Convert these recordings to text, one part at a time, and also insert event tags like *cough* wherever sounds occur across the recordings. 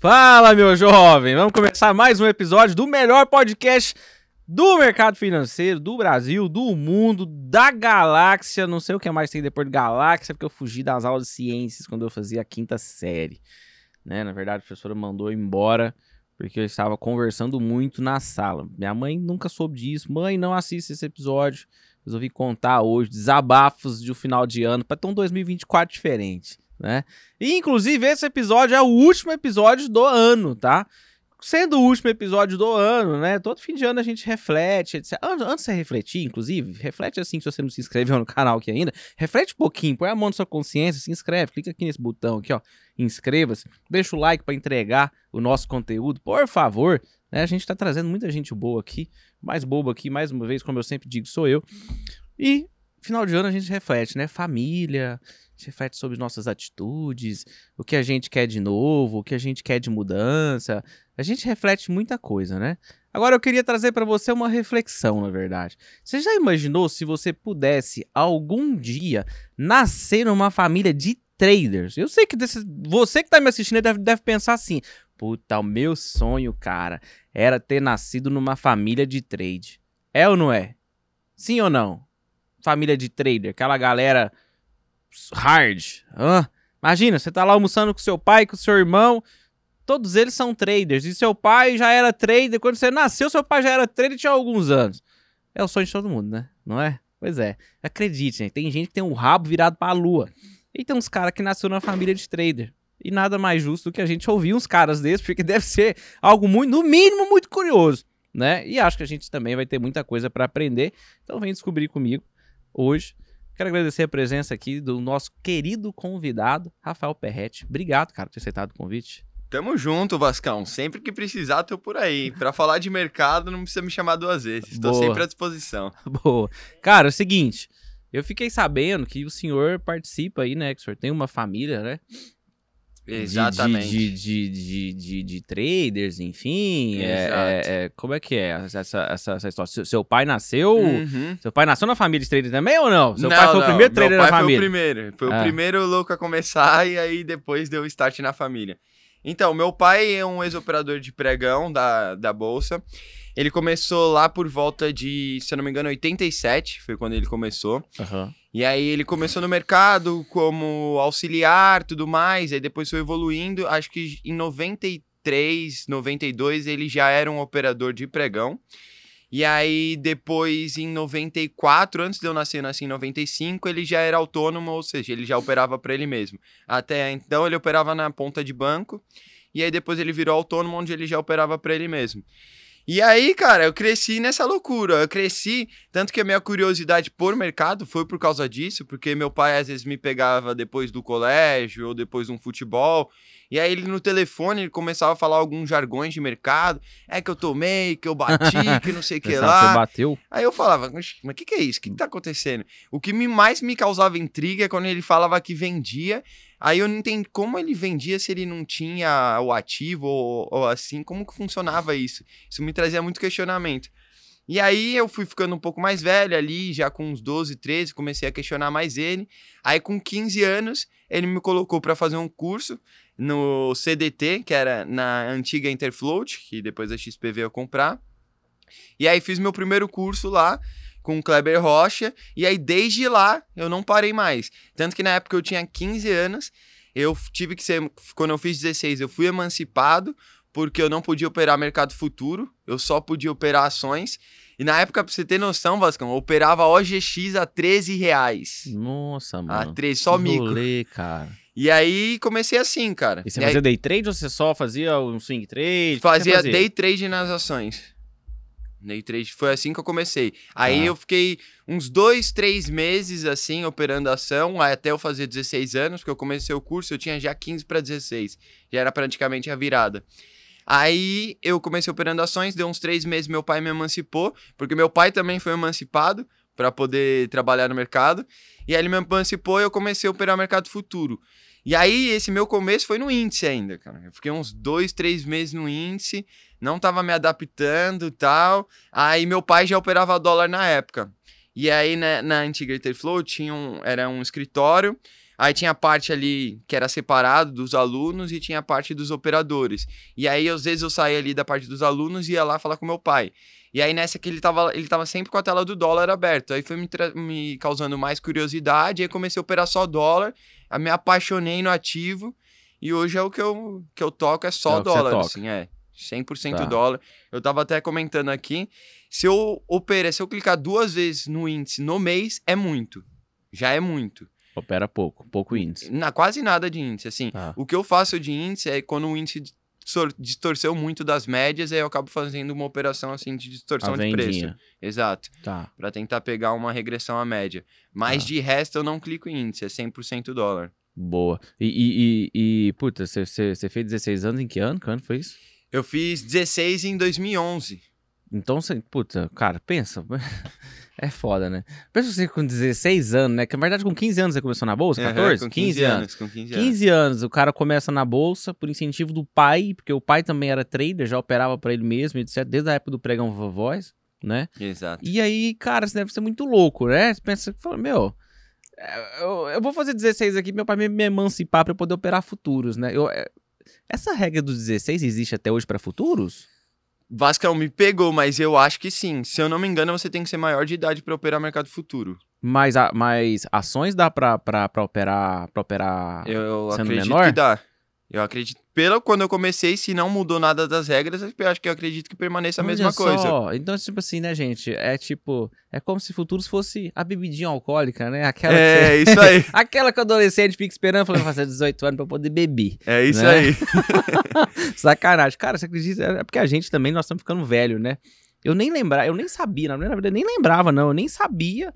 Fala, meu jovem! Vamos começar mais um episódio do melhor podcast do mercado financeiro, do Brasil, do mundo, da galáxia. Não sei o que mais tem depois de galáxia, porque eu fugi das aulas de ciências quando eu fazia a quinta série. Né? Na verdade, a professora mandou embora porque eu estava conversando muito na sala. Minha mãe nunca soube disso. Mãe, não assista esse episódio. Resolvi contar hoje desabafos de um final de ano para ter um 2024 diferente né? E, inclusive, esse episódio é o último episódio do ano, tá? Sendo o último episódio do ano, né? Todo fim de ano a gente reflete, etc. Antes, de refletir, inclusive, reflete assim se você não se inscreveu no canal aqui ainda. Reflete um pouquinho, põe a mão na sua consciência, se inscreve, clica aqui nesse botão aqui, ó. Inscreva-se, deixa o like para entregar o nosso conteúdo, por favor. Né? A gente tá trazendo muita gente boa aqui. Mais bobo aqui, mais uma vez, como eu sempre digo, sou eu. E final de ano a gente reflete, né? Família, gente reflete sobre nossas atitudes, o que a gente quer de novo, o que a gente quer de mudança. A gente reflete muita coisa, né? Agora eu queria trazer para você uma reflexão, na verdade. Você já imaginou se você pudesse algum dia nascer numa família de traders? Eu sei que desse, você que tá me assistindo deve, deve pensar assim: puta, o meu sonho, cara, era ter nascido numa família de trade. É ou não é? Sim ou não? Família de trader, aquela galera hard. Imagina, você tá lá almoçando com seu pai, com seu irmão, todos eles são traders. E seu pai já era trader. Quando você nasceu, seu pai já era trader tinha alguns anos. É o sonho de todo mundo, né? Não é? Pois é. Acredite, né? tem gente que tem um rabo virado pra lua. E tem uns caras que nasceu na família de trader. E nada mais justo do que a gente ouvir uns caras desses, porque deve ser algo muito, no mínimo, muito curioso, né? E acho que a gente também vai ter muita coisa para aprender. Então vem descobrir comigo hoje Quero agradecer a presença aqui do nosso querido convidado, Rafael Perretti. Obrigado, cara, por ter aceitado o convite. Tamo junto, Vascão. Sempre que precisar, tô por aí. Para falar de mercado, não precisa me chamar duas vezes. Estou sempre à disposição. *laughs* Boa. Cara, é o seguinte, eu fiquei sabendo que o senhor participa aí, né? Que o senhor tem uma família, né? Exatamente. De, de, de, de, de traders, enfim. É, é, como é que é essa, essa, essa história? Seu, pai nasceu. Uhum. Seu pai nasceu na família de traders também ou não? Seu pai foi o primeiro trader da família? Foi o primeiro. Foi ah. o primeiro louco a começar *laughs* e aí depois deu start na família. Então, meu pai é um ex-operador de pregão da, da Bolsa. Ele começou lá por volta de, se eu não me engano, 87, foi quando ele começou. Uhum. E aí ele começou no mercado como auxiliar, tudo mais, aí depois foi evoluindo. Acho que em 93, 92 ele já era um operador de pregão. E aí depois em 94, antes de eu nascer, eu nasci em 95, ele já era autônomo, ou seja, ele já operava para ele mesmo. Até então ele operava na ponta de banco. E aí depois ele virou autônomo, onde ele já operava para ele mesmo. E aí, cara, eu cresci nessa loucura. Eu cresci, tanto que a minha curiosidade por mercado foi por causa disso, porque meu pai às vezes me pegava depois do colégio ou depois de um futebol. E aí ele no telefone ele começava a falar alguns jargões de mercado. É que eu tomei, que eu bati, *laughs* que não sei o que lá. Você bateu? Aí eu falava, mas o que, que é isso? O que, que tá acontecendo? O que me, mais me causava intriga é quando ele falava que vendia Aí eu não entendi como ele vendia se ele não tinha o ativo ou, ou, assim, como que funcionava isso. Isso me trazia muito questionamento. E aí eu fui ficando um pouco mais velho ali, já com uns 12, 13, comecei a questionar mais ele. Aí com 15 anos, ele me colocou para fazer um curso no CDT, que era na antiga Interfloat, que depois a XP veio comprar. E aí fiz meu primeiro curso lá com o Kleber Rocha, e aí desde lá eu não parei mais. Tanto que na época eu tinha 15 anos, eu tive que ser, quando eu fiz 16, eu fui emancipado, porque eu não podia operar mercado futuro, eu só podia operar ações. E na época, pra você ter noção, Vascão, eu operava OGX a 13 reais. Nossa, mano. A 13, só mico. Rolê, cara. E aí comecei assim, cara. E você e fazia aí... day trade ou você só fazia um swing trade? Fazia day trade nas ações. Day trade foi assim que eu comecei. Aí ah. eu fiquei uns dois, três meses assim, operando ação, até eu fazer 16 anos, porque eu comecei o curso, eu tinha já 15 para 16. Já era praticamente a virada. Aí eu comecei operando ações, deu uns três meses, meu pai me emancipou, porque meu pai também foi emancipado para poder trabalhar no mercado. E aí ele me emancipou e eu comecei a operar mercado futuro. E aí, esse meu começo foi no índice ainda, cara. Eu fiquei uns dois, três meses no índice não tava me adaptando e tal. Aí meu pai já operava dólar na época. E aí, né, na antiga Etherflow, tinha um, era um escritório Aí tinha a parte ali que era separado dos alunos e tinha a parte dos operadores. E aí, às vezes, eu saía ali da parte dos alunos e ia lá falar com meu pai. E aí, nessa que ele tava, ele tava sempre com a tela do dólar aberta. Aí foi me, me causando mais curiosidade. Aí comecei a operar só dólar. Aí me apaixonei no ativo. E hoje é o que eu, que eu toco, é só É dólar, assim, é. 100% Tá. dólar. Eu tava até comentando aqui. Se eu operar, se eu clicar duas vezes no índice no mês, é muito. Já é muito. Opera pouco, pouco índice. Na, quase nada de índice, assim. Tá. O que eu faço de índice é quando o índice distor- distorceu muito das médias, aí eu acabo fazendo uma operação assim de distorção de preço. Exato. Tá. Pra tentar pegar uma regressão à média. Mas Tá. de resto eu não clico em índice, é 100% dólar. Boa. E, e, e, e, puta, você fez 16 anos em que ano? Que ano foi isso? Eu fiz 16 em 2011. Então, você, puta, cara, pensa. *laughs* É foda, né? Pensa você com 16 anos, né? Que na verdade com 15 anos você começou na bolsa, 14? Aham, com 15, anos. Com 15 anos. 15 anos, o cara começa na bolsa por incentivo do pai, porque o pai também era trader, já operava pra ele mesmo, etc. Desde a época do pregão vovóis, né? Exato. E aí, cara, isso deve ser muito louco, né? Você pensa, fala, meu, é, eu, eu vou fazer 16 aqui, meu pai me, me emancipar pra eu poder operar futuros, né? Eu, é, essa regra dos 16 existe até hoje pra futuros? Vascão me pegou, mas eu acho que sim. Se eu não me engano, você tem que ser maior de idade pra operar mercado futuro. Mas, a, mas ações dá pra operar, pra operar Eu Ah, sendo acredito menor? que dá. Eu acredito. Pelo quando eu comecei, se não mudou nada das regras, eu acho que eu acredito que permaneça a Olha mesma coisa. só, Então, tipo assim, né, gente? É tipo, é como se futuros fosse a bebidinha alcoólica, né? Aquela você- É, isso aí. *laughs* Aquela que o adolescente fica esperando, falando, fazer 18 anos pra poder beber. É isso Né? aí. *laughs* Sacanagem. Cara, você acredita? É porque a gente também, nós estamos ficando velho, né? Eu nem lembrava, eu nem sabia, na verdade, eu nem lembrava, não. Eu nem sabia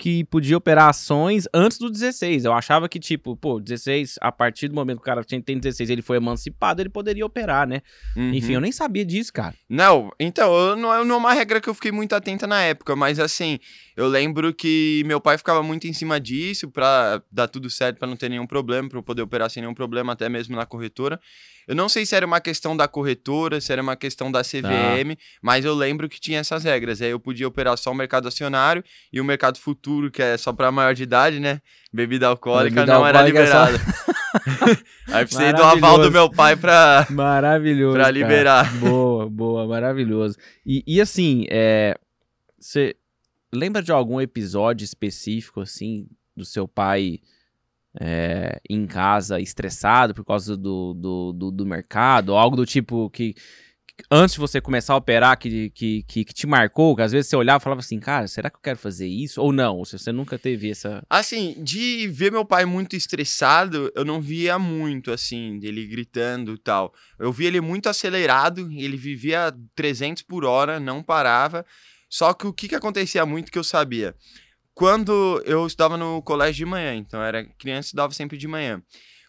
que podia operar ações antes do 16. Eu achava que, tipo, pô, 16, a partir do momento que o cara tinha- tem 16, ele foi emancipado, ele poderia operar, né? Uhum. Enfim, eu nem sabia disso, cara. Não, então, eu não, não é uma regra que eu fiquei muito atenta na época, mas assim, eu lembro que meu pai ficava muito em cima disso pra dar tudo certo, pra não ter nenhum problema, pra eu poder operar sem nenhum problema, até mesmo na corretora. Eu não sei se era uma questão da corretora, se era uma questão da CVM, mas eu lembro que tinha essas regras. Aí eu podia operar só o mercado acionário e o mercado futuro, que é só pra maior de idade, né? Bebida alcoólica Bebida não era alcoólica é só- liberada. *laughs* Aí precisei do aval do meu pai pra, Maravilhoso. pra cara. liberar. Boa, boa, maravilhoso. E, e assim, é, você lembra de algum episódio específico, assim, do seu pai é, em casa estressado por causa do, do, do, do mercado? Algo do tipo que, que antes de você começar a operar, que, que, que, que te marcou, que às vezes você olhava e falava assim, cara, será que eu quero fazer isso? Ou não? Ou se você nunca teve essa... Assim, de ver meu pai muito estressado, eu não via muito, assim, dele gritando e tal. Eu via ele muito acelerado, ele vivia 300 por hora, não parava. Só que o que, que acontecia muito que eu sabia? Quando eu estudava no colégio de manhã, então era criança e estudava sempre de manhã.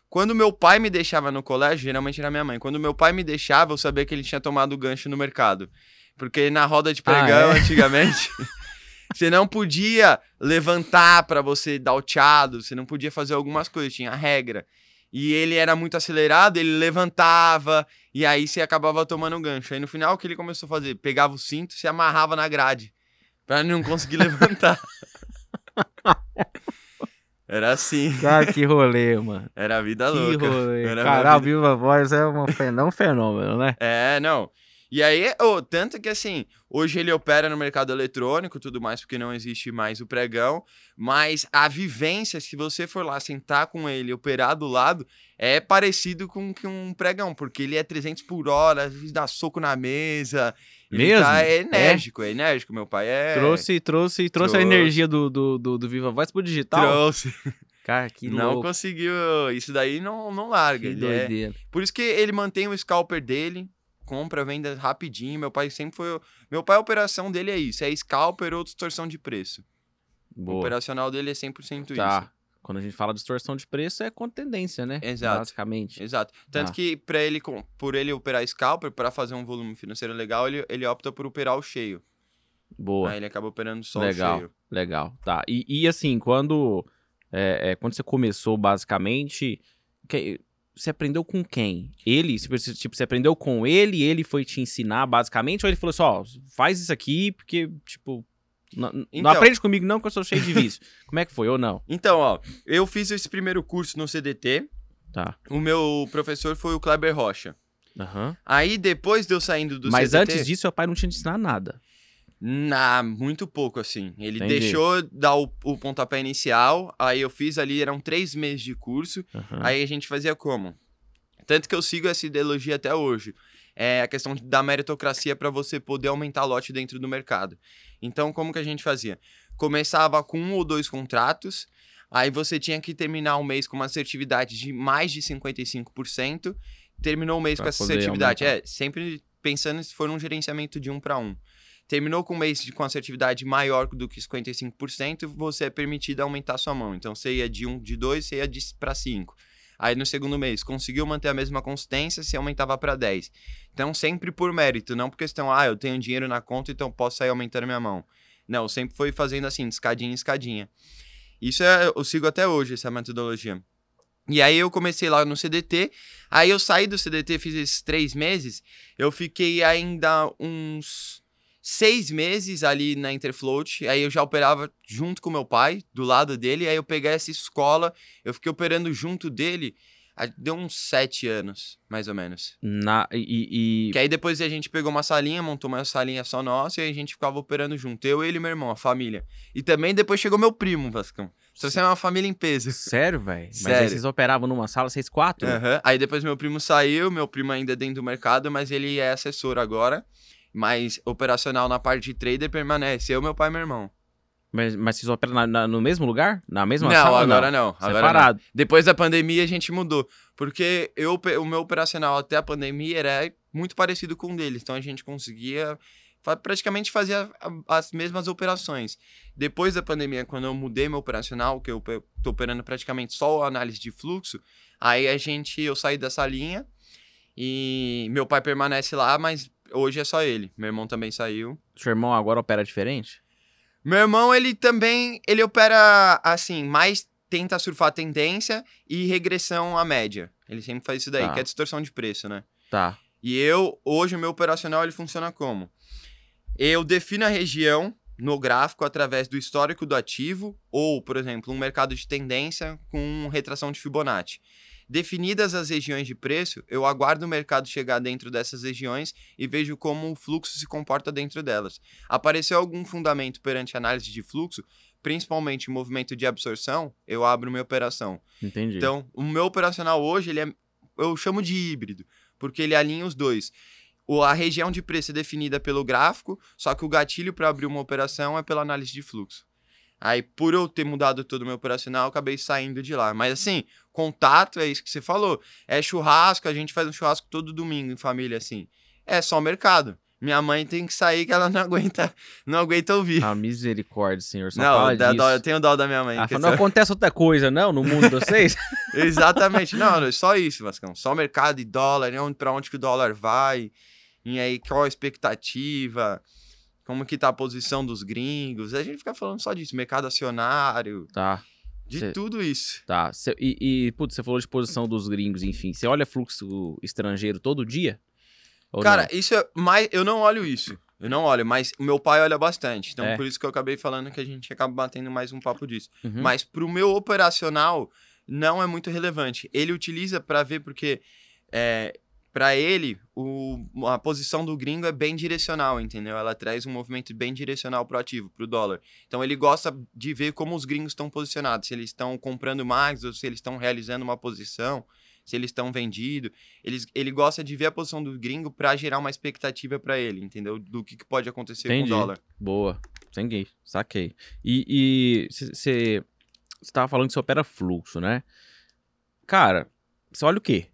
Quando meu pai me deixava no colégio, geralmente era minha mãe. Quando meu pai me deixava, eu sabia que ele tinha tomado gancho no mercado. Porque na roda de Ah, pregão, é? antigamente, *laughs* você não podia levantar pra você dar o tchado, você não podia fazer algumas coisas, tinha regra. E ele era muito acelerado, ele levantava, e aí você acabava tomando um gancho. Aí no final, o que ele começou a fazer? Pegava o cinto e se amarrava na grade, pra não conseguir *laughs* levantar. Era assim, Cara, que rolê, mano. era a vida Que louca. rolê. Era Cara, minha ao viva voz é um fenômeno, né? É, não. E aí, ô, tanto que assim, hoje ele opera no mercado eletrônico tudo mais, porque não existe mais o pregão, mas a vivência, se você for lá sentar com ele operar do lado, é parecido com, com um pregão, porque ele é 300 por hora, às vezes dá soco na mesa. Ele Mesmo? Tá, é enérgico, é? enérgico, meu pai é... Trouxe, trouxe, trouxe a Trouxe. energia do, do, do, do Viva Voz pro digital. Trouxe. Cara, que não louco. conseguiu, isso daí não, não larga. Que ele é-. Por isso que ele mantém o scalper dele, compra, venda rapidinho. Meu pai sempre foi. Meu pai, a operação dele é isso: é scalper ou distorção de preço. O Boa. operacional dele é 100% Tá. Quando a gente fala de distorção de preço, é com tendência, né? Exato. Basicamente. isso. Exato. Tanto Tá. que para ele, por ele operar scalper, para fazer um volume financeiro legal, ele, ele opta por operar o cheio. Boa. Aí ele acaba operando só Legal. o cheio. Legal. Tá. E, e assim, quando. é, é, quando você começou, basicamente. que- você aprendeu com quem? Ele? Tipo, você- Tipo, você aprendeu com ele, ele foi te ensinar, basicamente, ou ele falou assim, ó, faz isso aqui, porque, tipo, Não, não Então. aprende comigo não, que eu sou cheio de vício. *laughs* Como é que foi ou não? Então, ó, eu fiz esse primeiro curso no CDT. Tá. O meu professor foi o Kleber Rocha. Aham. Aí, depois de eu saindo do Mas CDT... antes disso, seu pai não tinha te ensinar nada. Na, muito pouco, assim. Ele Entendi. deixou dar o, o pontapé inicial, aí eu fiz ali, eram três meses de curso, Aham. aí a gente fazia como? Tanto que eu sigo essa ideologia até hoje. É a questão da meritocracia para você poder aumentar lote dentro do mercado. Então, como que a gente fazia? Começava com um ou dois contratos, aí você tinha que terminar o mês com uma assertividade de mais de 55%, terminou o mês Pra com essa assertividade. aumentar. É, sempre pensando se for um gerenciamento de um para um. Terminou com um mês de, com assertividade maior do que 55%, você é permitido aumentar sua mão. Então, você ia de 1, de 2, você ia para 5. Aí, no segundo mês, conseguiu manter a mesma consistência, você aumentava para 10. Então, sempre por mérito, não por questão, ah, eu tenho dinheiro na conta, então posso sair aumentando minha mão. Não, sempre foi fazendo assim, escadinha escadinha. Isso é, eu sigo até hoje, essa metodologia. E aí eu comecei lá no CDT, aí eu saí do CDT, fiz esses três meses, eu fiquei ainda uns seis meses ali na Interfloat, aí eu já operava junto com meu pai, do lado dele, aí eu peguei essa escola, eu fiquei operando junto dele, deu uns sete anos, mais ou menos. Na, e, e- Que aí depois a gente pegou uma salinha, montou uma salinha só nossa e aí a gente ficava operando junto. Eu, ele e meu irmão, a família. E também depois chegou meu primo, Vascão. Só você é uma família em peso. *laughs* Sério, velho? Mas aí vocês operavam numa sala, vocês quatro? Aham. Aí depois meu primo saiu, meu primo ainda é dentro do mercado, mas ele é assessor agora. Mas operacional na parte de trader permanece. Eu, meu pai e meu irmão. Mas, mas vocês operam na- na- no mesmo lugar? Na mesma não, sala? agora não. Agora não. Separado. Depois da pandemia a gente mudou. Porque eu, o meu operacional até a pandemia era muito parecido com o deles. Então a gente conseguia praticamente fazer a- a- as mesmas operações. Depois da pandemia, quando eu mudei meu operacional, que eu tô operando praticamente só análise de fluxo, aí a gente, eu saí dessa linha e meu pai permanece lá, mas hoje é só ele. Meu irmão também saiu. Seu irmão agora opera diferente? Meu irmão, ele também, ele opera assim, mais tenta surfar a tendência e regressão à média. Ele sempre faz isso daí, Tá. que é distorção de preço, né? Tá. E eu, hoje, o meu operacional, ele funciona como? Eu defino a região no gráfico através do histórico do ativo ou, por exemplo, um mercado de tendência com retração de Fibonacci. Definidas as regiões de preço, eu aguardo o mercado chegar dentro dessas regiões e vejo como o fluxo se comporta dentro delas. Apareceu algum fundamento perante a análise de fluxo, principalmente movimento de absorção, eu abro minha operação. Entendi. Então, o meu operacional hoje, ele é, eu chamo de híbrido, porque ele alinha os dois. O, a região de preço é definida pelo gráfico, só que o gatilho para abrir uma operação é pela análise de fluxo. Aí, por eu ter mudado todo o meu operacional, eu acabei saindo de lá. Mas assim, contato é isso que você falou. É churrasco, a gente faz um churrasco todo domingo em família, assim. É só mercado. Minha mãe tem que sair que ela não *laughs* aguenta, não aguenta ouvir. Ah, misericórdia, senhor. Só não, fala dá dó, eu tenho dó da minha mãe. Ah, não acontece outra coisa, não, no mundo de vocês? *laughs* Exatamente. Não, só isso, Vascão. Só mercado e dólar, né? pra onde que o dólar vai, e aí qual a expectativa, como que tá a posição dos gringos. A gente fica falando só disso, mercado acionário, tá, de Cê- tudo isso. tá. Cê- e, e, putz, você falou de posição dos gringos, enfim. Você olha fluxo estrangeiro todo dia? Cara, não? isso é mais. Eu não olho isso. Eu não olho, mas o meu pai olha bastante. Então, É. por isso que eu acabei falando que a gente acaba batendo mais um papo disso. Uhum. Mas pro meu operacional, não é muito relevante. Ele utiliza para ver, porque é, para ele, o, a posição do gringo é bem direcional, entendeu? Ela traz um movimento bem direcional pro ativo, pro dólar. Então ele gosta de ver como os gringos estão posicionados, se eles estão comprando mais ou se eles estão realizando uma posição, se eles estão vendidos. Eles, ele gosta de ver a posição do gringo para gerar uma expectativa para ele, entendeu? Do que, que pode acontecer Entendi. com o dólar. Boa, saquei, saquei. E você tava falando que você opera fluxo, né? Cara, você olha o quê?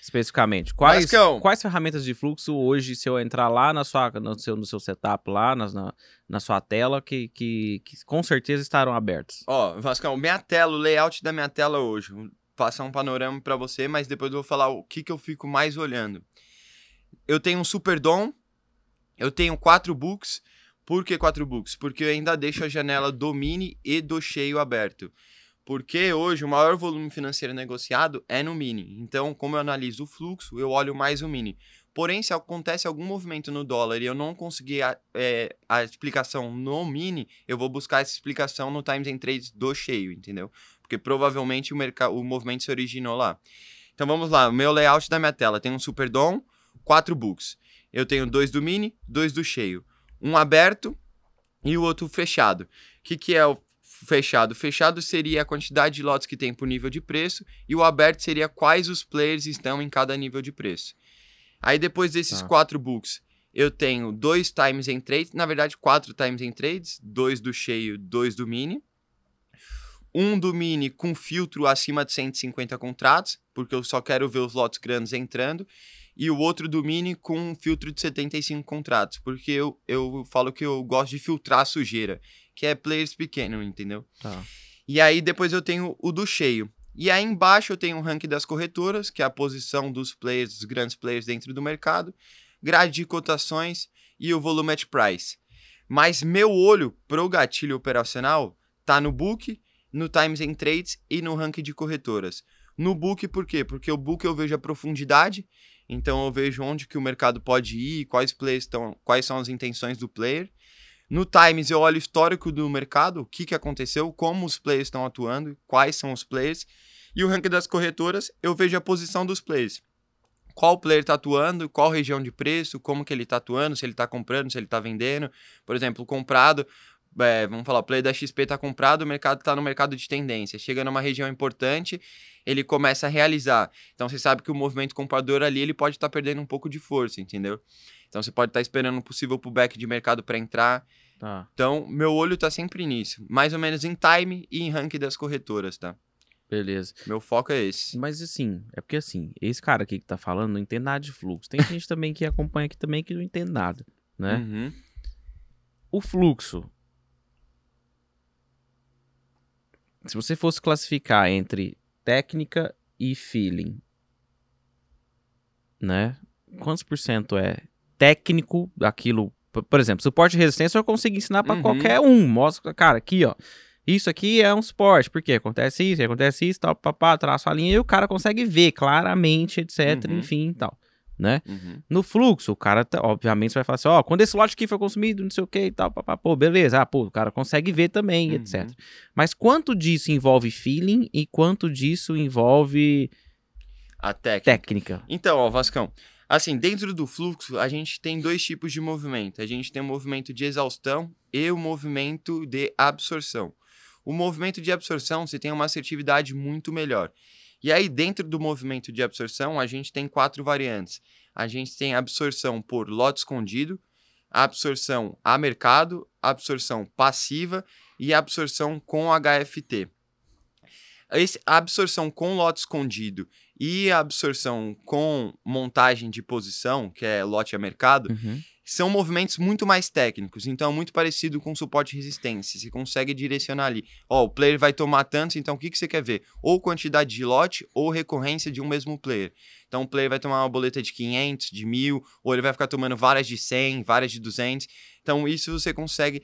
Especificamente. Quais, Vascão. quais ferramentas de fluxo hoje, se eu entrar lá na sua, no, seu, no seu setup, lá nas- na, na sua tela, que, que, que com certeza estarão abertas? Ó, Vascão, minha tela, o layout da minha tela hoje. Vou passar um panorama pra você, mas depois eu vou falar o que, que eu fico mais olhando. Eu tenho um Super Dom, eu tenho quatro books. Por que quatro books? Porque eu ainda deixo a janela do mini e do cheio aberto. Porque hoje o maior volume financeiro negociado é no mini. Então, como eu analiso o fluxo, eu olho mais o mini. Porém, se acontece algum movimento no dólar e eu não conseguir a, é, a explicação no mini, eu vou buscar essa explicação no Times and Trades do cheio, entendeu? Porque provavelmente o, o movimento se originou lá. Então vamos lá, o meu layout da minha tela tem um super dom, quatro books. Eu tenho dois do mini, dois do cheio. Um aberto e o outro fechado. O que, que é o fechado? Fechado seria a quantidade de lotes que tem por nível de preço e o aberto seria quais os players estão em cada nível de preço. Aí depois desses tá. quatro books, eu tenho dois times em trades, na verdade quatro times em trades, dois do cheio, dois do mini. Um do mini com filtro acima de 150 contratos, porque eu só quero ver os lotes grandes entrando. E o outro do mini com um filtro de 75 contratos, porque eu, eu falo que eu gosto de filtrar a sujeira, que é players pequenos, entendeu? Tá. E aí depois eu tenho o do cheio. E aí embaixo eu tenho o ranking das corretoras, que é a posição dos players, dos grandes players dentro do mercado, grade de cotações e o volume at price. Mas meu olho pro gatilho operacional tá no book, no times and trades e no ranking de corretoras. No book por quê? Porque o book eu vejo a profundidade, então eu vejo onde que o mercado pode ir, quais players estão, quais são as intenções do player. No Times eu olho o histórico do mercado, o que, que aconteceu, como os players estão atuando, quais são os players. E o ranking das corretoras, eu vejo a posição dos players. Qual player está atuando, qual região de preço, como que ele está atuando, se ele está comprando, se ele está vendendo. Por exemplo, comprado, é, vamos falar, o player da XP está comprado, o mercado está no mercado de tendência. Chega numa região importante, ele começa a realizar. Então você sabe que o movimento comprador ali ele pode estar tá perdendo um pouco de força, entendeu? Então você pode estar tá esperando um possível pullback de mercado para entrar. Tá. Então, meu olho está sempre nisso. Mais ou menos em time e em ranking das corretoras, tá? Beleza. Meu foco é esse. Mas assim, é porque assim, esse cara aqui que tá falando não entende nada de fluxo. Tem gente também que acompanha aqui também que não entende nada, né? Uhum. O fluxo. Se você fosse classificar entre técnica e feeling, né? Quantos por cento é técnico daquilo. Por exemplo, suporte e resistência eu consigo ensinar para uhum. qualquer um. Mostra, cara, aqui, ó. Isso aqui é um suporte, porque acontece isso, acontece isso, tal, papá, traço a linha e o cara consegue ver claramente, etc, uhum. enfim, tal, né? Uhum. No fluxo, o cara, obviamente, vai falar assim, ó, oh, quando esse lote aqui foi consumido, não sei o que e tal, papá, pô, beleza, ah, pô, o cara consegue ver também, uhum. etc. Mas quanto disso envolve feeling e quanto disso envolve a técnica? técnica? Então, ó, Vascão, Assim, dentro do fluxo, a gente tem dois tipos de movimento. A gente tem o movimento de exaustão e o movimento de absorção. O movimento de absorção, você tem uma assertividade muito melhor. E aí, dentro do movimento de absorção, a gente tem quatro variantes. A gente tem absorção por lote escondido, absorção a mercado, absorção passiva e absorção com HFT. Esse, a absorção com lote escondido e a absorção com montagem de posição, que é lote a mercado, uhum. são movimentos muito mais técnicos. Então, é muito parecido com suporte e resistência. Você consegue direcionar ali. Ó, o player vai tomar tanto, então o que, que você quer ver? Ou quantidade de lote ou recorrência de um mesmo player. Então, o player vai tomar uma boleta de 500, de 1000, ou ele vai ficar tomando várias de 100, várias de 200. Então, isso você consegue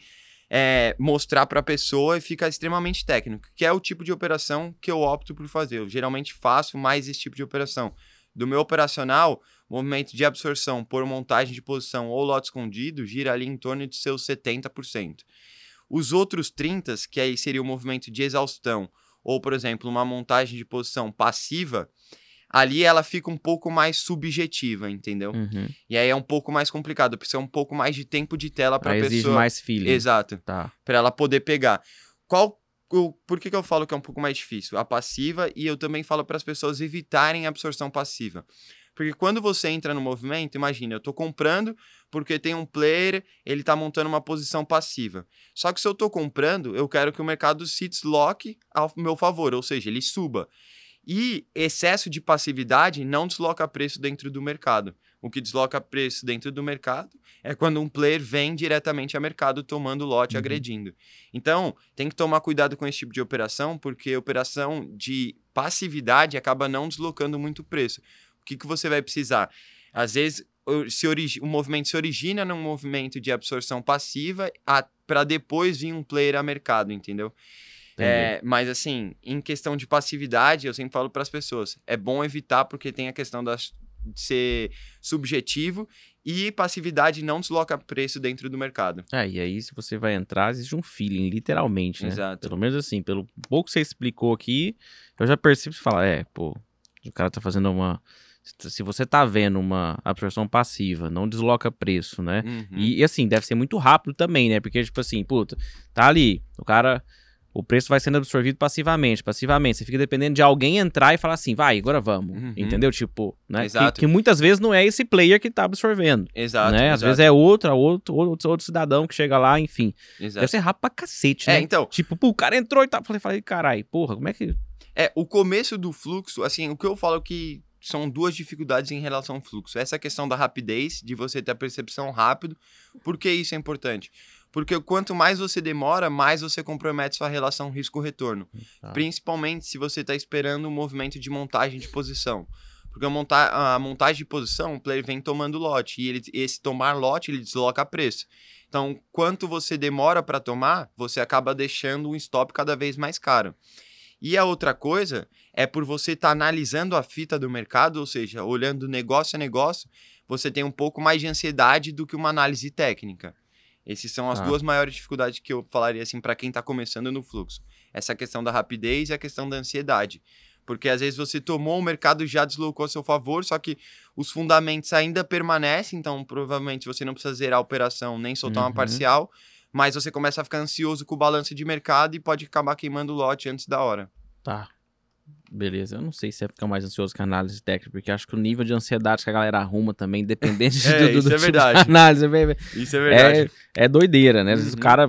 é, mostrar para a pessoa e fica extremamente técnico, que é o tipo de operação que eu opto por fazer. Eu geralmente faço mais esse tipo de operação. Do meu operacional, movimento de absorção por montagem de posição ou lote escondido gira ali em torno de seus 70%. Os outros 30%, que aí seria o movimento de exaustão, ou, por exemplo, uma montagem de posição passiva, ali ela fica um pouco mais subjetiva, entendeu? Uhum. E aí é um pouco mais complicado, precisa um pouco mais de tempo de tela para a pessoa. Exige mais feeling. Exato. Tá. Para ela poder pegar. Qual por que, que eu falo que é um pouco mais difícil? A passiva e eu também falo para as pessoas evitarem a absorção passiva. Porque quando você entra no movimento, imagina, eu estou comprando porque tem um player, ele está montando uma posição passiva. Só que se eu estou comprando, eu quero que o mercado se desloque ao meu favor, ou seja, ele suba. E excesso de passividade não desloca preço dentro do mercado. O que desloca preço dentro do mercado é quando um player vem diretamente a mercado tomando lote, uhum. agredindo. Então, tem que tomar cuidado com esse tipo de operação, porque operação de passividade acaba não deslocando muito preço. O que, que você vai precisar? Às vezes, se o movimento se origina num movimento de absorção passiva para depois vir um player a mercado, entendeu? É, mas assim, em questão de passividade, eu sempre falo para as pessoas, é bom evitar porque tem a questão das, de ser subjetivo e passividade não desloca preço dentro do mercado. É, e aí se você vai entrar, existe um feeling, literalmente, né? Exato. Pelo menos assim, pelo pouco que você explicou aqui, eu já percebo e fala, é, pô, o cara tá fazendo uma... Se você tá vendo uma absorção passiva, não desloca preço, né? Uhum. E, e, assim, deve ser muito rápido também, né? Porque, tipo assim, puta, tá ali, o cara. O preço vai sendo absorvido passivamente, passivamente. Você fica dependendo de alguém entrar e falar assim, vai, agora vamos. Uhum. Entendeu? Tipo, né? Que, Exato. que muitas vezes não é esse player que tá absorvendo. Exato. né? Às exato, vezes é outra, outro, outro, outro cidadão que chega lá, enfim. exato. Deve ser rápido pra cacete, É, né? então, Tipo, pô, o cara entrou e tá. Falei, falei, caralho, porra, como é que. É, o começo do fluxo, assim, o que eu falo que são duas dificuldades em relação ao fluxo. Essa questão da rapidez, de você ter a percepção rápido. Por que isso é importante? Porque quanto mais você demora, mais você compromete sua relação risco-retorno. Tá. Principalmente se você está esperando um movimento de montagem de posição. Porque a, monta a montagem de posição, o player vem tomando lote. E ele, esse tomar lote, ele desloca preço. Então, quanto você demora para tomar, você acaba deixando um stop cada vez mais caro. E a outra coisa é por você estar analisando a fita do mercado, ou seja, olhando negócio a negócio, você tem um pouco mais de ansiedade do que uma análise técnica. Essas são as Tá. duas maiores dificuldades que eu falaria assim para quem está começando no fluxo. Essa questão da rapidez e a questão da ansiedade. Porque às vezes você tomou, o mercado já deslocou a seu favor, só que os fundamentos ainda permanecem, então provavelmente você não precisa zerar a operação nem soltar Uhum. uma parcial, mas você começa a ficar ansioso com o balanço de mercado e pode acabar queimando o lote antes da hora. Tá. Beleza, eu não sei se é ficar mais ansioso que a análise técnica, porque acho que o nível de ansiedade que a galera arruma também, dependente *laughs* de É, do, do isso é tipo de verdade. análise, é Isso é É, é doideira, né? Às vezes o Uhum. cara.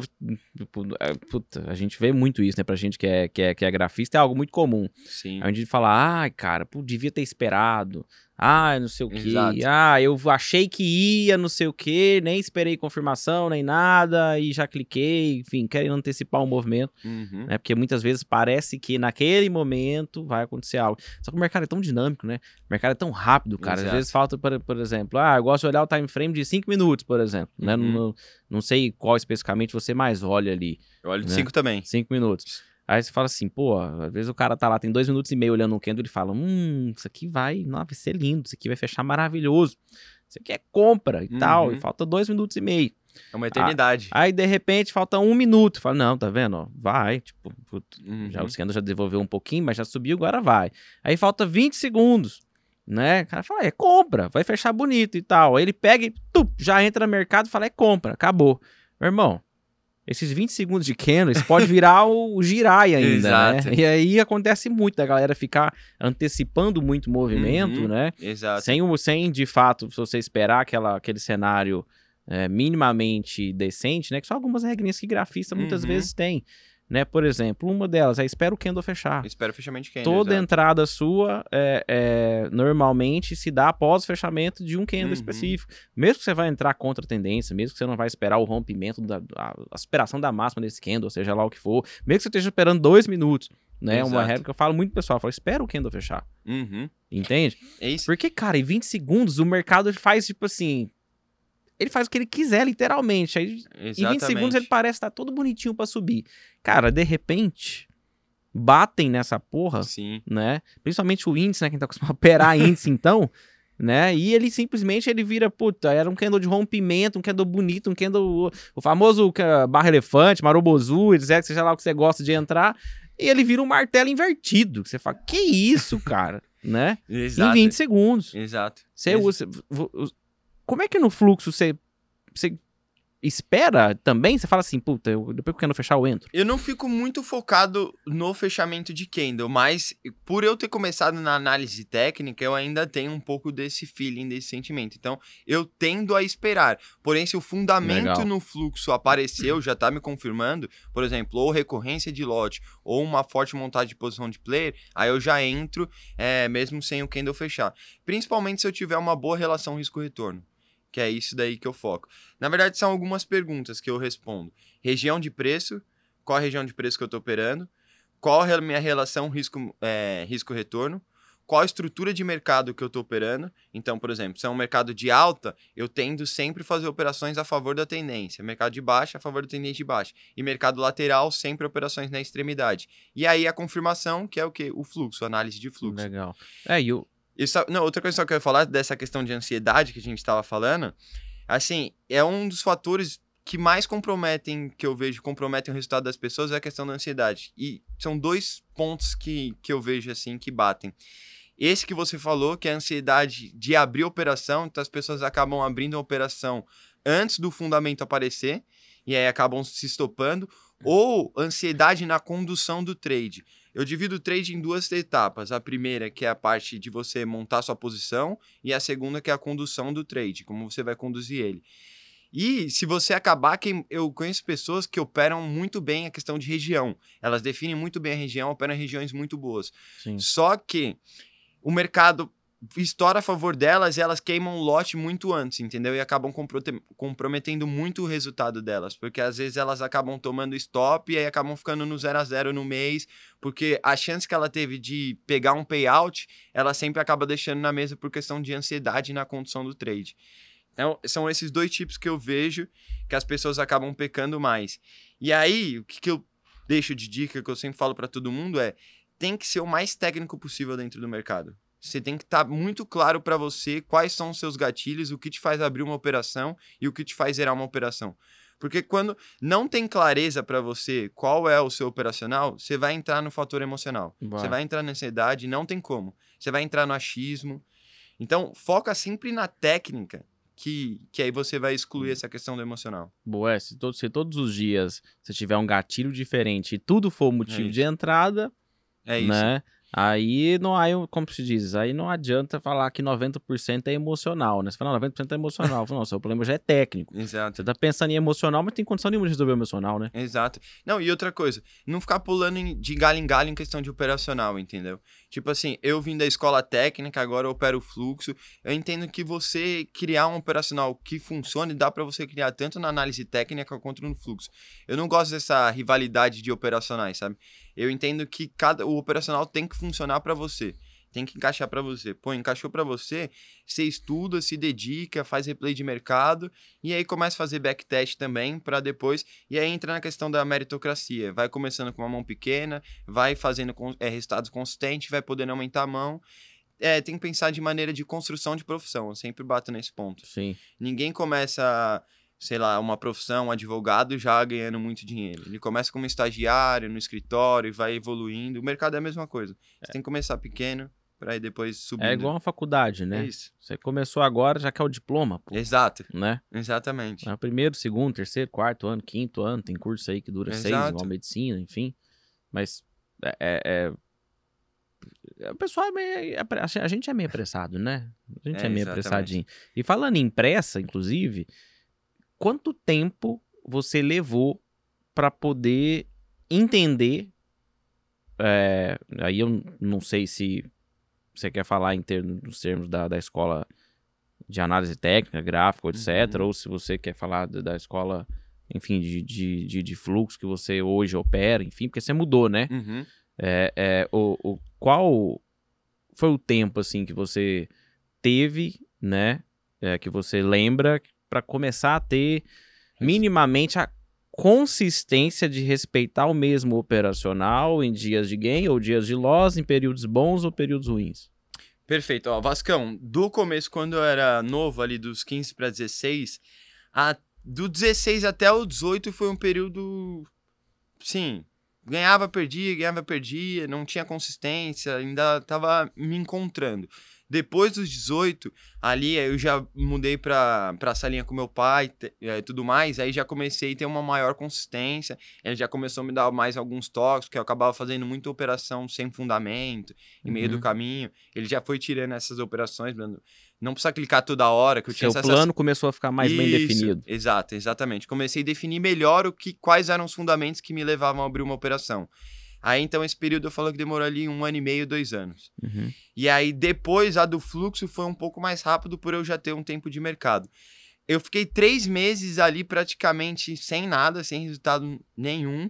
tipo, é, puta, a gente vê muito isso, né? Pra gente que é, que é, que é grafista, é algo muito comum. Sim. A gente fala, ai, cara, pô, devia ter esperado. Ah, não sei o. Exato. Ah, eu achei que ia, não sei o quê, nem esperei confirmação, nem nada, e já cliquei, enfim, querem antecipar o movimento, Uhum. né? Porque muitas vezes parece que naquele momento vai acontecer algo. Só que o mercado é tão dinâmico, né? O mercado é tão rápido, cara. Às Exato. vezes falta, por, por exemplo, ah, eu gosto de olhar o time frame de 5 minutos, por exemplo, né? Uhum. Não, não sei qual especificamente você mais olha ali. Eu olho de Né? 5 também. Cinco minutos. Aí você fala assim, pô, às vezes o cara tá lá, tem dois minutos e meio olhando um candle e fala, hum, isso aqui vai, não, vai ser lindo, isso aqui vai fechar maravilhoso. Isso aqui é compra e tal, e Uhum. falta dois minutos e meio. É uma eternidade. Aí, de repente, falta um minuto. Fala, não, tá vendo? ó, vai, tipo, puto, Uhum. já o candle já devolveu um pouquinho, mas já subiu, agora vai. Aí falta 20 segundos, né? O cara fala, é compra, vai fechar bonito e tal. Aí ele pega e tup, já entra no mercado e fala, é compra, acabou. Meu irmão, esses 20 segundos de candle, isso pode virar o girai ainda, né? E aí acontece muito da galera ficar antecipando muito o movimento, Uhum. né? Exato. Sem, sem, de fato, se você esperar aquela, aquele cenário é, minimamente decente, né? Que são algumas regrinhas que grafista muitas Uhum. vezes tem, né? Por exemplo, uma delas é espera o candle fechar. Espero o fechamento de? Toda entrada sua é, é, normalmente se dá após o fechamento de um candle Uhum. específico. Mesmo que você vai entrar contra a tendência, mesmo que você não vai esperar o rompimento, da, a, a superação da máxima desse candle, seja lá o que for, mesmo que você esteja esperando dois minutos, né? Uma Exato. regra que eu falo muito pessoal, eu falo, espera o candle fechar, Uhum. entende? É isso. Porque, cara, em 20 segundos o mercado faz tipo assim. Ele faz o que ele quiser, literalmente. Aí, Exatamente. em 20 segundos ele parece estar todo bonitinho pra subir. Cara, de repente, batem nessa porra, Sim. né? Principalmente o índice, né? Quem tá acostumado a operar *laughs* índice, então. Né? E ele simplesmente ele vira, puta, era um candle de rompimento, um candle bonito, um candle. O famoso ca- barra elefante, marobozu, etc, seja lá o que você gosta de entrar. E ele vira um martelo invertido. Você fala, que isso, cara? né? *laughs* Exato. Em 20 segundos. Exato. Você usa. vo- vo- Como é que no fluxo você, você espera também? Você fala assim, puta, eu, depois que eu quero fechar, eu entro. Eu não fico muito focado no fechamento de candle, mas por eu ter começado na análise técnica, eu ainda tenho um pouco desse feeling, desse sentimento. Então, eu tendo a esperar. Porém, se o fundamento Legal. no fluxo apareceu, já tá me confirmando, por exemplo, ou recorrência de lote, ou uma forte montagem de posição de player, aí eu já entro, é, mesmo sem o candle fechar. Principalmente se eu tiver uma boa relação risco-retorno. Que é isso daí que eu foco. Na verdade, são algumas perguntas que eu respondo. Região de preço, qual a região de preço que eu estou operando, qual é a minha relação risco, é, risco-retorno, qual a estrutura de mercado que eu estou operando. Então, por exemplo, se é um mercado de alta, eu tendo sempre fazer operações a favor da tendência. Mercado de baixa, a favor da tendência de baixa. E mercado lateral, sempre operações na extremidade. E aí a confirmação, que é o que? O fluxo, análise de fluxo. Legal. É, e o. Isso, não, outra coisa só que eu ia falar dessa questão de ansiedade que a gente estava falando, assim, é um dos fatores que mais comprometem, que eu vejo, comprometem o resultado das pessoas é a questão da ansiedade. E são dois pontos que, que eu vejo, assim, que batem. Esse que você falou, que é a ansiedade de abrir operação, então as pessoas acabam abrindo a operação antes do fundamento aparecer, e aí acabam se estopando, ou ansiedade na condução do trade. Eu divido o trade em duas etapas. A primeira, que é a parte de você montar sua posição, e a segunda, que é a condução do trade, como você vai conduzir ele. E se você acabar, que eu conheço pessoas que operam muito bem a questão de região. Elas definem muito bem a região, operam em regiões muito boas. Sim. Só que o mercado estoura a favor delas elas queimam o lote muito antes, entendeu? E acabam comprometendo muito o resultado delas, porque às vezes elas acabam tomando stop e aí acabam ficando no 0 a 0 no mês, porque a chance que ela teve de pegar um payout, ela sempre acaba deixando na mesa por questão de ansiedade na condução do trade. Então, são esses dois tipos que eu vejo que as pessoas acabam pecando mais. E aí, o que, que eu deixo de dica, que eu sempre falo para todo mundo é: tem que ser o mais técnico possível dentro do mercado. Você tem que estar tá muito claro para você quais são os seus gatilhos, o que te faz abrir uma operação e o que te faz zerar uma operação. Porque quando não tem clareza para você qual é o seu operacional, você vai entrar no fator emocional. Vai. Você vai entrar na ansiedade, não tem como. Você vai entrar no achismo. Então, foca sempre na técnica que, que aí você vai excluir hum. essa questão do emocional. Boa, é, se, todo, se todos os dias você tiver um gatilho diferente e tudo for motivo é de entrada, é isso. né? Aí não há, como se diz, aí não adianta falar que 90% é emocional, né? Você fala, não, 90% é emocional. Falo, não, seu problema já é técnico. Exato. Você tá pensando em emocional, mas tem condição nenhuma de resolver o emocional, né? Exato. Não, e outra coisa, não ficar pulando de galho em galho em questão de operacional, entendeu? Tipo assim, eu vim da escola técnica, agora eu opero fluxo. Eu entendo que você criar um operacional que funcione, dá para você criar tanto na análise técnica quanto no fluxo. Eu não gosto dessa rivalidade de operacionais, sabe? Eu entendo que cada o operacional tem que funcionar para você. Tem que encaixar para você. Pô, encaixou para você, você estuda, se dedica, faz replay de mercado e aí começa a fazer backtest também para depois. E aí entra na questão da meritocracia. Vai começando com uma mão pequena, vai fazendo é, resultados consistentes, vai podendo aumentar a mão. É, tem que pensar de maneira de construção de profissão. Eu sempre bato nesse ponto. Sim. Ninguém começa sei lá, uma profissão, um advogado já ganhando muito dinheiro. Ele começa como estagiário no escritório e vai evoluindo. O mercado é a mesma coisa. Você é. tem que começar pequeno para aí depois subir. É igual uma faculdade, né? É isso. Você começou agora, já quer o diploma, pô. Exato. Né? Exatamente. É primeiro, segundo, terceiro, quarto ano, quinto ano, tem curso aí que dura Exato. seis, igual medicina, enfim. Mas é, é, é... o pessoal é meio. É a gente é meio apressado, né? A gente é, é meio exatamente. apressadinho. E falando em pressa, inclusive, quanto tempo você levou para poder entender? É, aí eu não sei se você quer falar em termos, nos termos da, da escola de análise técnica, gráfico, etc., uhum. ou se você quer falar da, da escola, enfim, de, de, de, de, fluxo que você hoje opera, enfim, porque você mudou, né? Uhum. É, é, o, o, qual foi o tempo, assim, que você teve, né? É, que você lembra para começar a ter minimamente a consistência de respeitar o mesmo operacional em dias de gain ou dias de loss, em períodos bons ou períodos ruins. Perfeito. Ó, Vascão, do começo, quando eu era novo, ali dos 15 para 16, a, do 16 até o 18 foi um período. Sim, ganhava, perdia, ganhava, perdia, não tinha consistência, ainda estava me encontrando. Depois dos 18, ali eu já mudei pra, pra salinha com meu pai e é, tudo mais. Aí já comecei a ter uma maior consistência. Ele já começou a me dar mais alguns toques, que eu acabava fazendo muita operação sem fundamento, em meio do uhum. caminho. Ele já foi tirando essas operações, não precisa clicar toda hora. Que eu Seu tinha plano começou a ficar mais Isso, bem definido. Exato, exatamente. Comecei a definir melhor o que, quais eram os fundamentos que me levavam a abrir uma operação. Aí então esse período eu falo que demorou ali um ano e meio, dois anos. Uhum. E aí depois a do fluxo foi um pouco mais rápido por eu já ter um tempo de mercado. Eu fiquei três meses ali praticamente sem nada, sem resultado nenhum.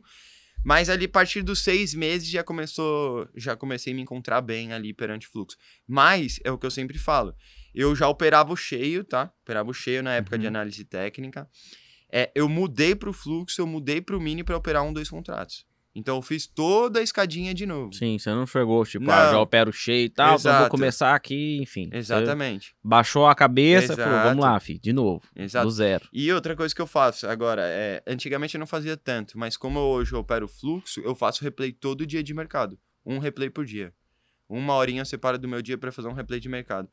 Mas ali, a partir dos seis meses, já começou. Já comecei a me encontrar bem ali perante fluxo. Mas, é o que eu sempre falo. Eu já operava o cheio, tá? Operava o cheio na época de Uhum. análise técnica. É, eu mudei pro fluxo, eu mudei pro mini para operar um, dois contratos. Então eu fiz toda a escadinha de novo. Sim, você não chegou, tipo, Não. ah, já opero cheio e tal, então vou Exato. começar aqui, enfim. Exatamente. baixou a cabeça e falou, Exato. vamos lá, filho, de novo, Exato. do zero. E outra coisa que eu faço agora, é, antigamente eu não fazia tanto, mas como eu hoje eu opero fluxo, eu faço replay todo dia de mercado. Um replay por dia. Uma horinha eu separo do meu dia para fazer um replay de mercado.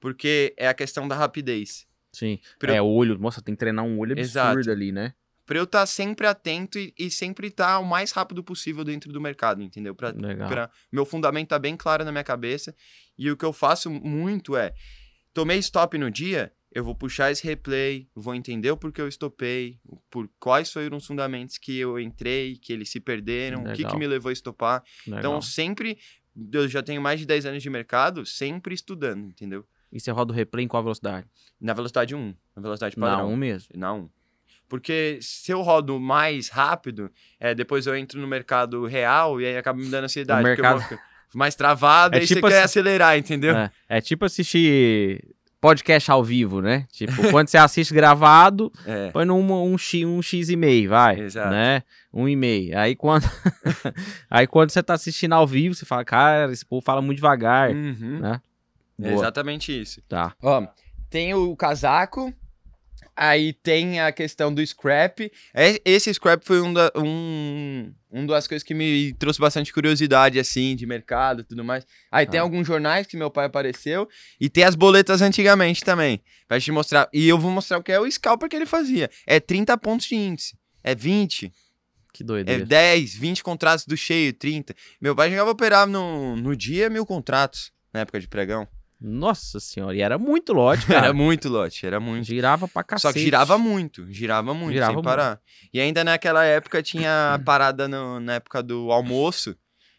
Porque é a questão da rapidez. Sim. Pra- É, olho, nossa, tem que treinar um olho absurdo Exato. ali, né? Pra eu estar sempre atento e, e sempre estar o mais rápido possível dentro do mercado, entendeu? Pra, Legal. pra- meu fundamento tá bem claro na minha cabeça. E o que eu faço muito é: tomei stop no dia, eu vou puxar esse replay, vou entender o porquê eu estopei, por quais foram os fundamentos que eu entrei, que eles se perderam, o que, que Legal. me levou a estopar. Legal. Então, sempre. Eu já tenho mais de 10 anos de mercado, sempre estudando, entendeu? E você roda o replay em qual velocidade? Na velocidade 1, na velocidade Na padrão. um mesmo. Na 1. Porque se eu rodo mais rápido, é, depois eu entro no mercado real e aí acaba me dando ansiedade. O porque eu mercado- mais travado *laughs* É e tipo você quer acelerar, entendeu? É, é tipo assistir podcast ao vivo, né? Tipo, quando você assiste gravado, *laughs* É. põe num um X, um X e meio, vai. Exato. Né? Um e meio. Aí quando, *laughs* aí quando você tá assistindo ao vivo, você fala, cara, esse povo fala muito devagar. Uhum. né? É exatamente isso. Tá. Ó, tem o casaco, aí tem a questão do scrap. É- Esse scrap foi um, da, um, um das coisas que me trouxe bastante curiosidade, assim, de mercado e tudo mais. Aí tem Ah. alguns jornais que meu pai apareceu e tem as boletas antigamente também, pra te mostrar. E eu vou mostrar o que é o scalper que ele fazia. É 30 pontos de índice, é 20, Que é doideira. 10, 20 contratos do cheio, 30. Meu pai chegava a operar no, no dia mil contratos, na época de pregão. Nossa senhora, e era muito lote, *laughs* cara. Era muito lote, era muito. Girava pra cacete. Só que girava muito, girava muito, Girava sem muito. parar. E ainda naquela época tinha *coughs* parada no- na época do almoço,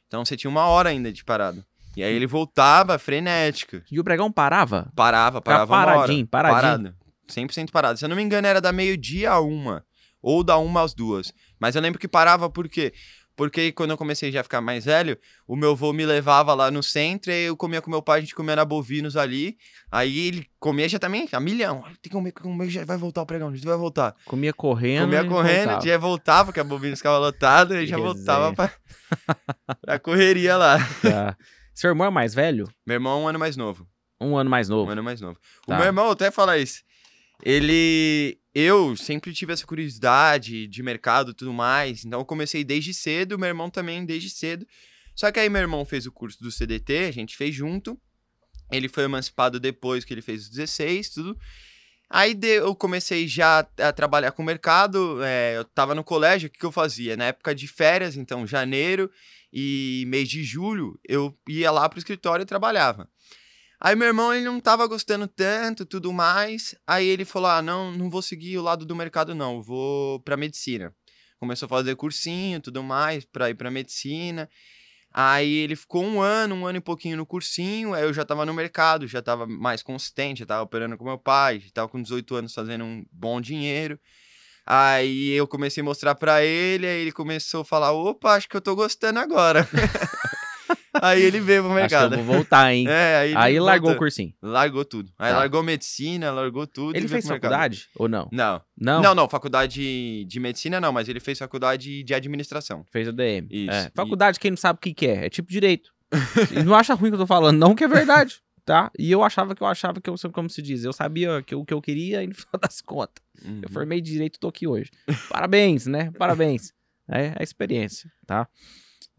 então você tinha uma hora ainda de parada. E aí ele voltava frenético. E o pregão parava? Parava, parava uma hora. paradinho, paradinho. Parado. 100% parado. Se eu não me engano, era da meio-dia a uma. Ou da uma às duas. Mas eu lembro que parava por quê? Porque quando eu comecei já a ficar mais velho, o meu avô me levava lá no centro, e eu comia com meu pai, a gente comia na bovinos ali. Aí ele comia já também, a milhão. Tem que comer, comer, já vai voltar o pregão, a gente vai voltar. Comia correndo. comia correndo, voltava. já voltava, porque a bovinos ficava lotada, e já voltava pra, *laughs* pra correria lá. Tá. Seu irmão é mais velho? Meu irmão é um ano mais novo. Um ano mais Um novo. ano mais novo. Tá. O meu irmão, até falar isso. Ele. Eu sempre tive essa curiosidade de mercado e tudo mais. Então eu comecei desde cedo, meu irmão também desde cedo. Só que aí meu irmão fez o curso do CDT, a gente fez junto. Ele foi emancipado depois que ele fez os 16, tudo. Aí eu comecei já a trabalhar com o mercado. é, eu tava no colégio, o que, que eu fazia? Na época de férias, então janeiro e mês de julho, eu ia lá pro escritório e trabalhava. Aí meu irmão, ele não tava gostando tanto, tudo mais. Aí ele falou: "Ah, não, não vou seguir o lado do mercado não, vou para medicina". Começou a fazer cursinho, tudo mais, para ir para medicina. Aí ele ficou um ano, um ano e pouquinho no cursinho, aí eu já tava no mercado, já tava mais consistente, já tava operando com meu pai, já tava com 18 anos fazendo um bom dinheiro. Aí eu comecei a mostrar pra ele, aí ele começou a falar: "Opa, acho que eu tô gostando agora". *laughs* aí ele veio pro Acho mercado. eu vou voltar, hein? *laughs* É, aí, Aí largou o voltou. cursinho. Largou tudo. Aí Tá. largou medicina, largou tudo. Ele fez pro mercado. faculdade ou não? Não. Não? Não, não, faculdade de medicina não, mas ele fez faculdade de administração. Fez a DM. Isso, É. Faculdade, quem não sabe o que, que é? É tipo direito. *laughs* e não acha ruim o que eu tô falando, não que é verdade. Tá? E eu achava que eu achava que eu, como se diz, eu sabia que o que eu queria e no *laughs* final das contas. Uhum. Eu formei direito e tô aqui hoje. Parabéns, né? Parabéns. É a experiência, tá?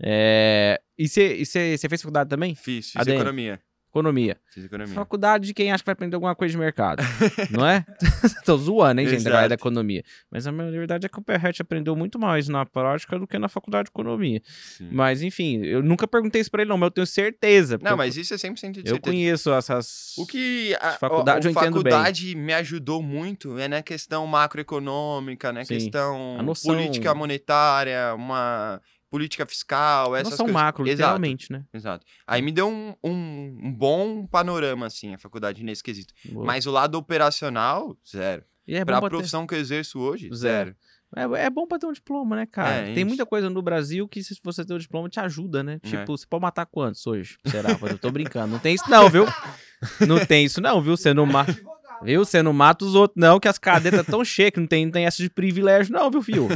É, E você fez faculdade também? Fiz, fiz economia. Economia. Fiz economia. Faculdade de quem acha que vai aprender alguma coisa de mercado, *laughs* não é? *laughs* Tô zoando, hein, gente, da área da Exato. economia. Mas a minha verdade é que o Perret aprendeu muito mais na prática do que na faculdade de economia. Sim. Mas, enfim, eu nunca perguntei isso pra ele, não, mas eu tenho certeza. Não, mas isso é 100% de certeza. eu conheço essas. O que a, Faculdade a, entendo bem. faculdade me ajudou muito é na questão macroeconômica, na Sim. questão política monetária, uma política fiscal, essas Noção coisas. macro, Exato. literalmente, né? Exato. Aí me deu um, um, um bom panorama, assim, a faculdade nesse quesito. Boa. Mas o lado operacional, zero. E é pra ter- profissão que eu exerço hoje, Zero. zero. É, é bom pra ter um diploma, né, cara? É, Tem muita coisa no Brasil que, se você ter o diploma, te ajuda, né? É. Tipo, você pode matar quantos hoje? Será? Eu tô brincando. Não tem isso, não, viu? Não tem isso, não, viu? Você não mata. Viu? Você não mata os outros, não, que as cadeias tão cheias, que não tem, não tem essa de privilégio, não, viu, filho?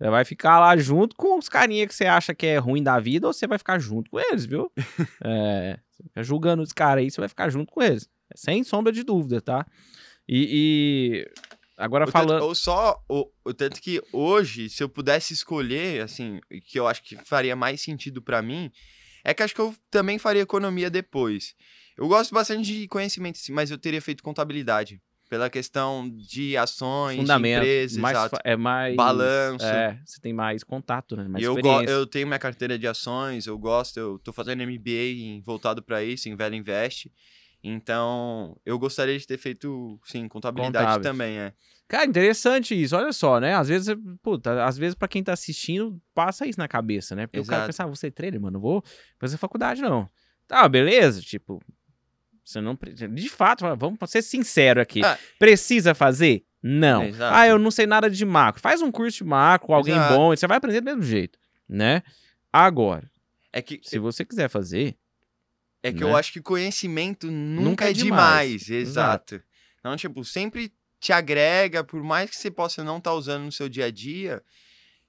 Você vai ficar lá junto com os carinha que você acha que é ruim da vida, ou você vai ficar junto com eles, viu? *laughs* É, julgando os caras aí, você vai ficar junto com eles. Sem sombra de dúvida, tá? E, e agora O falando. tanto, ou só, o, o tanto que hoje, se eu pudesse escolher, assim, que eu acho que faria mais sentido pra mim, é que acho que eu também faria economia depois. Eu gosto bastante de conhecimento, sim, mas eu teria feito contabilidade. Pela questão de ações, de fundamento. empresas, mais, exato. é mais. Balanço. É, você tem mais contato, né? Mais eu, eu tenho minha carteira de ações, eu gosto, eu tô fazendo MBA em- voltado pra isso, em Velho Invest. Então, eu gostaria de ter feito, sim, contabilidade também, é. Cara, interessante isso. Olha só, né? Às vezes, puta, às vezes pra quem tá assistindo, passa isso na cabeça, né? Porque o cara Exato. pensa, ah, você é trader, mano, não vou fazer faculdade, não. Tá, beleza, tipo, você não... pre- De fato, vamos ser sincero aqui. Ah. Precisa fazer? Não. Exato. Ah, eu não sei nada de macro. Faz um curso de macro, alguém Exato. bom, você vai aprender do mesmo jeito, né? Agora, É que, se você quiser fazer, é que né? eu acho que conhecimento nunca, Nunca é é demais. demais. Exato. Então, tipo, sempre te agrega, por mais que você possa não estar usando no seu dia a dia,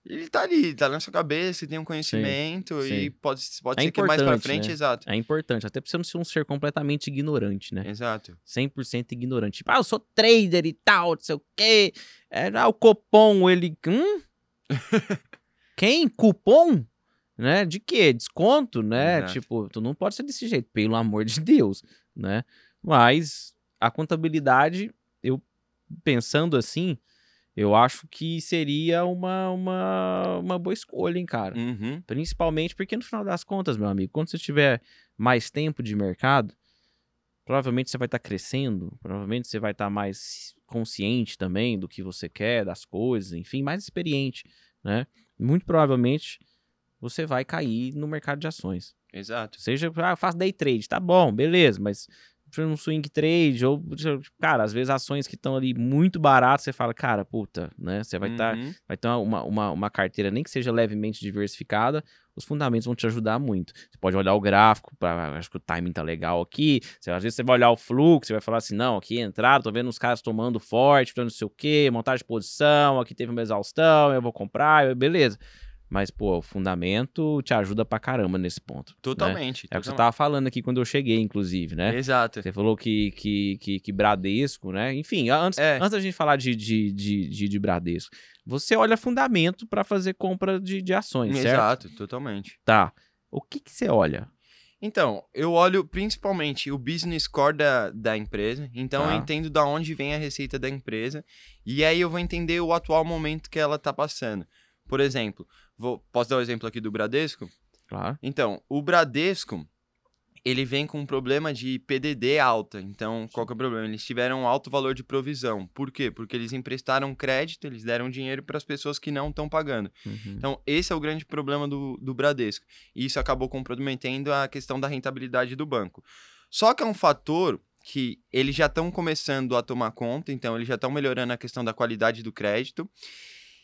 ele tá ali, tá na sua cabeça, tem um conhecimento e sim. pode, pode É ser que mais pra frente, né? exato. é importante. Até pra você não ser um ser completamente ignorante, né? Exato. 100% ignorante. Tipo, ah, eu sou trader e tal, não sei o quê. É, ah, o Copom, ele... Hum? *laughs* Quem? Cupom? Né? De quê? Desconto, né? Exato. Tipo, tu não pode ser desse jeito, pelo amor de Deus, né? Mas a contabilidade, eu pensando assim, eu acho que seria uma, uma, uma boa escolha, hein, cara? Uhum. Principalmente porque no final das contas, meu amigo, quando você tiver mais tempo de mercado, provavelmente você vai estar crescendo, provavelmente você vai estar mais consciente também do que você quer, das coisas, enfim, mais experiente, né? Muito provavelmente você vai cair no mercado de ações. Exato. Seja, ah, eu faço day trade, tá bom, beleza, mas um swing trade, ou, cara, às vezes ações que estão ali muito baratas, você fala, cara, puta, né? Você vai estar Uhum. vai ter uma, uma, uma carteira, nem que seja levemente diversificada, os fundamentos vão te ajudar muito. Você pode olhar o gráfico, pra, acho que o timing tá legal aqui. Você, às vezes você vai olhar o fluxo, você vai falar assim, não, aqui entraram, tô vendo os caras tomando forte, não sei o quê, montagem de posição, aqui teve uma exaustão, eu vou comprar, beleza. Mas, pô, o fundamento te ajuda pra caramba nesse ponto. né? Totalmente. É o que você tava falando aqui quando eu cheguei, inclusive, né? Exato. Você falou que, que, que, que Bradesco, né? Enfim, antes, É. antes da gente falar de, de, de, de, de Bradesco, você olha fundamento para fazer compra de, de ações, certo? Exato, totalmente. Tá. O que, que você olha? Então, eu olho principalmente o business core da, da empresa. Então, Tá. eu entendo da onde vem a receita da empresa. E aí eu vou entender o atual momento que ela tá passando. Por exemplo, vou, posso dar o exemplo aqui do Bradesco? Claro. Então, o Bradesco, ele vem com um problema de PDD alta. Então, qual que é o problema? Eles tiveram um alto valor de provisão. Por quê? Porque eles emprestaram crédito, eles deram dinheiro para as pessoas que não estão pagando. Uhum. Então, esse é o grande problema do, do Bradesco. E isso acabou comprometendo a questão da rentabilidade do banco. Só que é um fator que eles já estão começando a tomar conta, então eles já estão melhorando a questão da qualidade do crédito.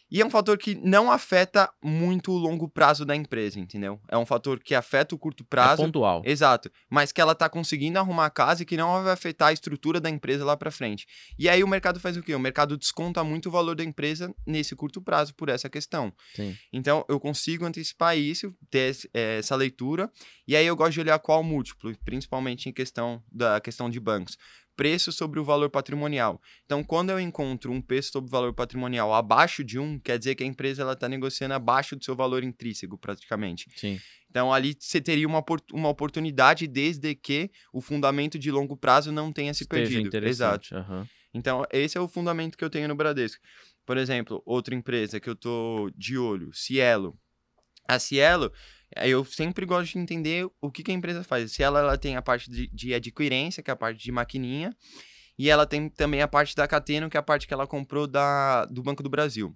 E é um fator que não afeta muito o longo prazo da empresa, entendeu? É um fator que afeta o curto É prazo. pontual. Exato, mas que ela tá conseguindo arrumar a casa e que não vai afetar a estrutura da empresa lá pra frente. E aí o mercado faz o quê? O mercado desconta muito o valor da empresa nesse curto prazo por essa questão. Sim. Então eu consigo antecipar isso, ter eh, essa leitura, e aí eu gosto de olhar qual múltiplo, principalmente em questão da questão de bancos. Preço sobre o valor patrimonial. Então, quando eu encontro um preço sobre o valor patrimonial abaixo de um, quer dizer que a empresa ela está negociando abaixo do seu valor intrínseco, praticamente. Sim. Então, ali você teria uma, uma oportunidade desde que o fundamento de longo prazo não tenha se Esteja perdido. Exato. aham. Então, esse é o fundamento que eu tenho no Bradesco. Por exemplo, outra empresa que eu tô de olho, Cielo. A Cielo, eu sempre gosto de entender o que, que a empresa faz. A Cielo, ela tem a parte de, de adquirência, que é a parte de maquininha, e ela tem também a parte da Cateno, que é a parte que ela comprou da, do Banco do Brasil.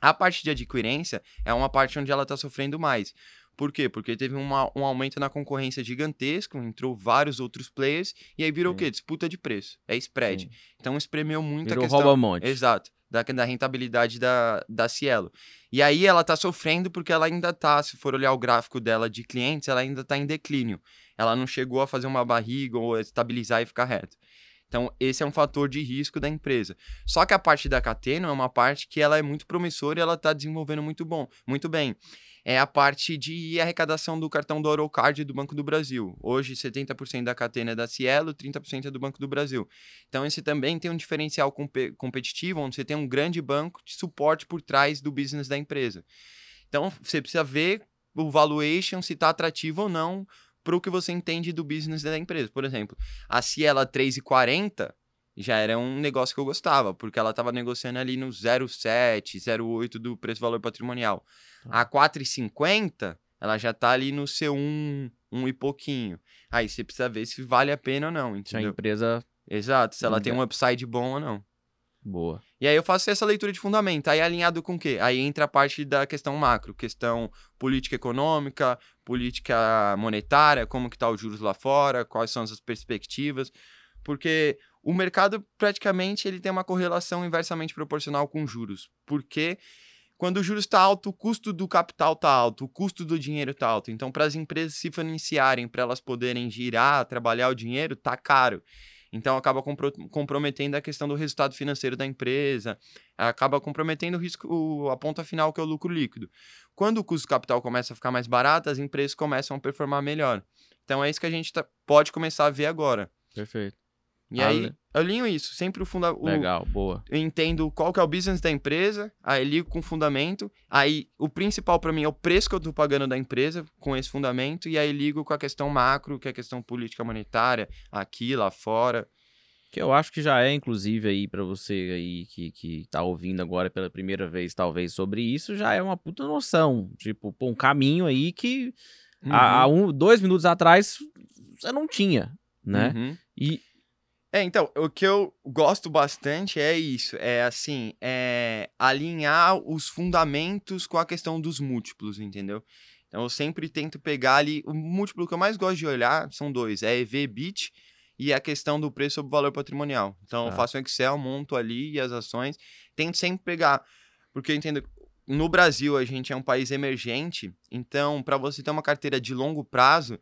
A parte de adquirência é uma parte onde ela está sofrendo mais. Por quê? Porque teve uma- um aumento na concorrência gigantesco, entrou vários outros players, e aí virou o Sim. quê? Disputa de preço. É spread. Sim. Então espremeu muito Virou a questão. rouba-monte. Exato. Da, da rentabilidade da, da Cielo. E aí ela está sofrendo porque ela ainda está, se for olhar o gráfico dela de clientes, ela ainda está em declínio. Ela não chegou a fazer uma barriga ou estabilizar e ficar reto. Então, esse é um fator de risco da empresa. Só que a parte da Cateno é uma parte que ela é muito promissora e ela está desenvolvendo muito bom, muito bem é a parte de arrecadação do cartão do Orocard do Banco do Brasil. Hoje, 70% da catena é da Cielo, 30% é do Banco do Brasil. Então, esse também tem um diferencial comp competitivo, onde você tem um grande banco de suporte por trás do business da empresa. Então, você precisa ver o valuation, se está atrativo ou não para o que você entende do business da empresa. Por exemplo, a Cielo 3,40 já era um negócio que eu gostava, porque ela estava negociando ali no 0,7, 0,8 do preço-valor patrimonial. A 4,50, ela já tá ali no seu 1, 1 e pouquinho. Aí você precisa ver se vale a pena ou não, entendeu? Se a empresa... Exato, se ela tem um upside bom ou não. Boa. E aí eu faço essa leitura de fundamento. Aí alinhado com o quê? Aí entra a parte da questão macro, questão política econômica, política monetária, como que tá os juros lá fora, quais são as perspectivas. Porque o mercado praticamente ele tem uma correlação inversamente proporcional com juros. Porque quando o juros está alto, o custo do capital está alto, o custo do dinheiro está alto. Então, para as empresas se financiarem, para elas poderem girar, trabalhar o dinheiro, está caro. Então, acaba compro comprometendo a questão do resultado financeiro da empresa, acaba comprometendo o risco, a ponta final, que é o lucro líquido. Quando o custo do capital começa a ficar mais barato, as empresas começam a performar melhor. Então, é isso que a gente tá, pode começar a ver agora. Perfeito. E aí, eu alinho isso, sempre o fundamento. Legal, boa. Eu entendo qual que é o business da empresa, aí ligo com o fundamento, aí o principal para mim é o preço que eu tô pagando da empresa com esse fundamento, e aí ligo com a questão macro, que é a questão política monetária, aqui, lá fora. Que eu acho que já é, inclusive, aí para você aí que, que tá ouvindo agora pela primeira vez, talvez, sobre isso, já é uma puta noção. Tipo, pô, um caminho aí que uhum. há, há um, dois minutos atrás você não tinha, né? Uhum. E é, então, o que eu gosto bastante é isso, é assim, é alinhar os fundamentos com a questão dos múltiplos, entendeu? Então eu sempre tento pegar ali, o múltiplo que eu mais gosto de olhar são dois, é EV/BIT e a questão do preço sobre valor patrimonial. Então eu tá. faço um Excel, monto ali as ações, tento sempre pegar, porque eu entendo no Brasil a gente é um país emergente, então para você ter uma carteira de longo prazo,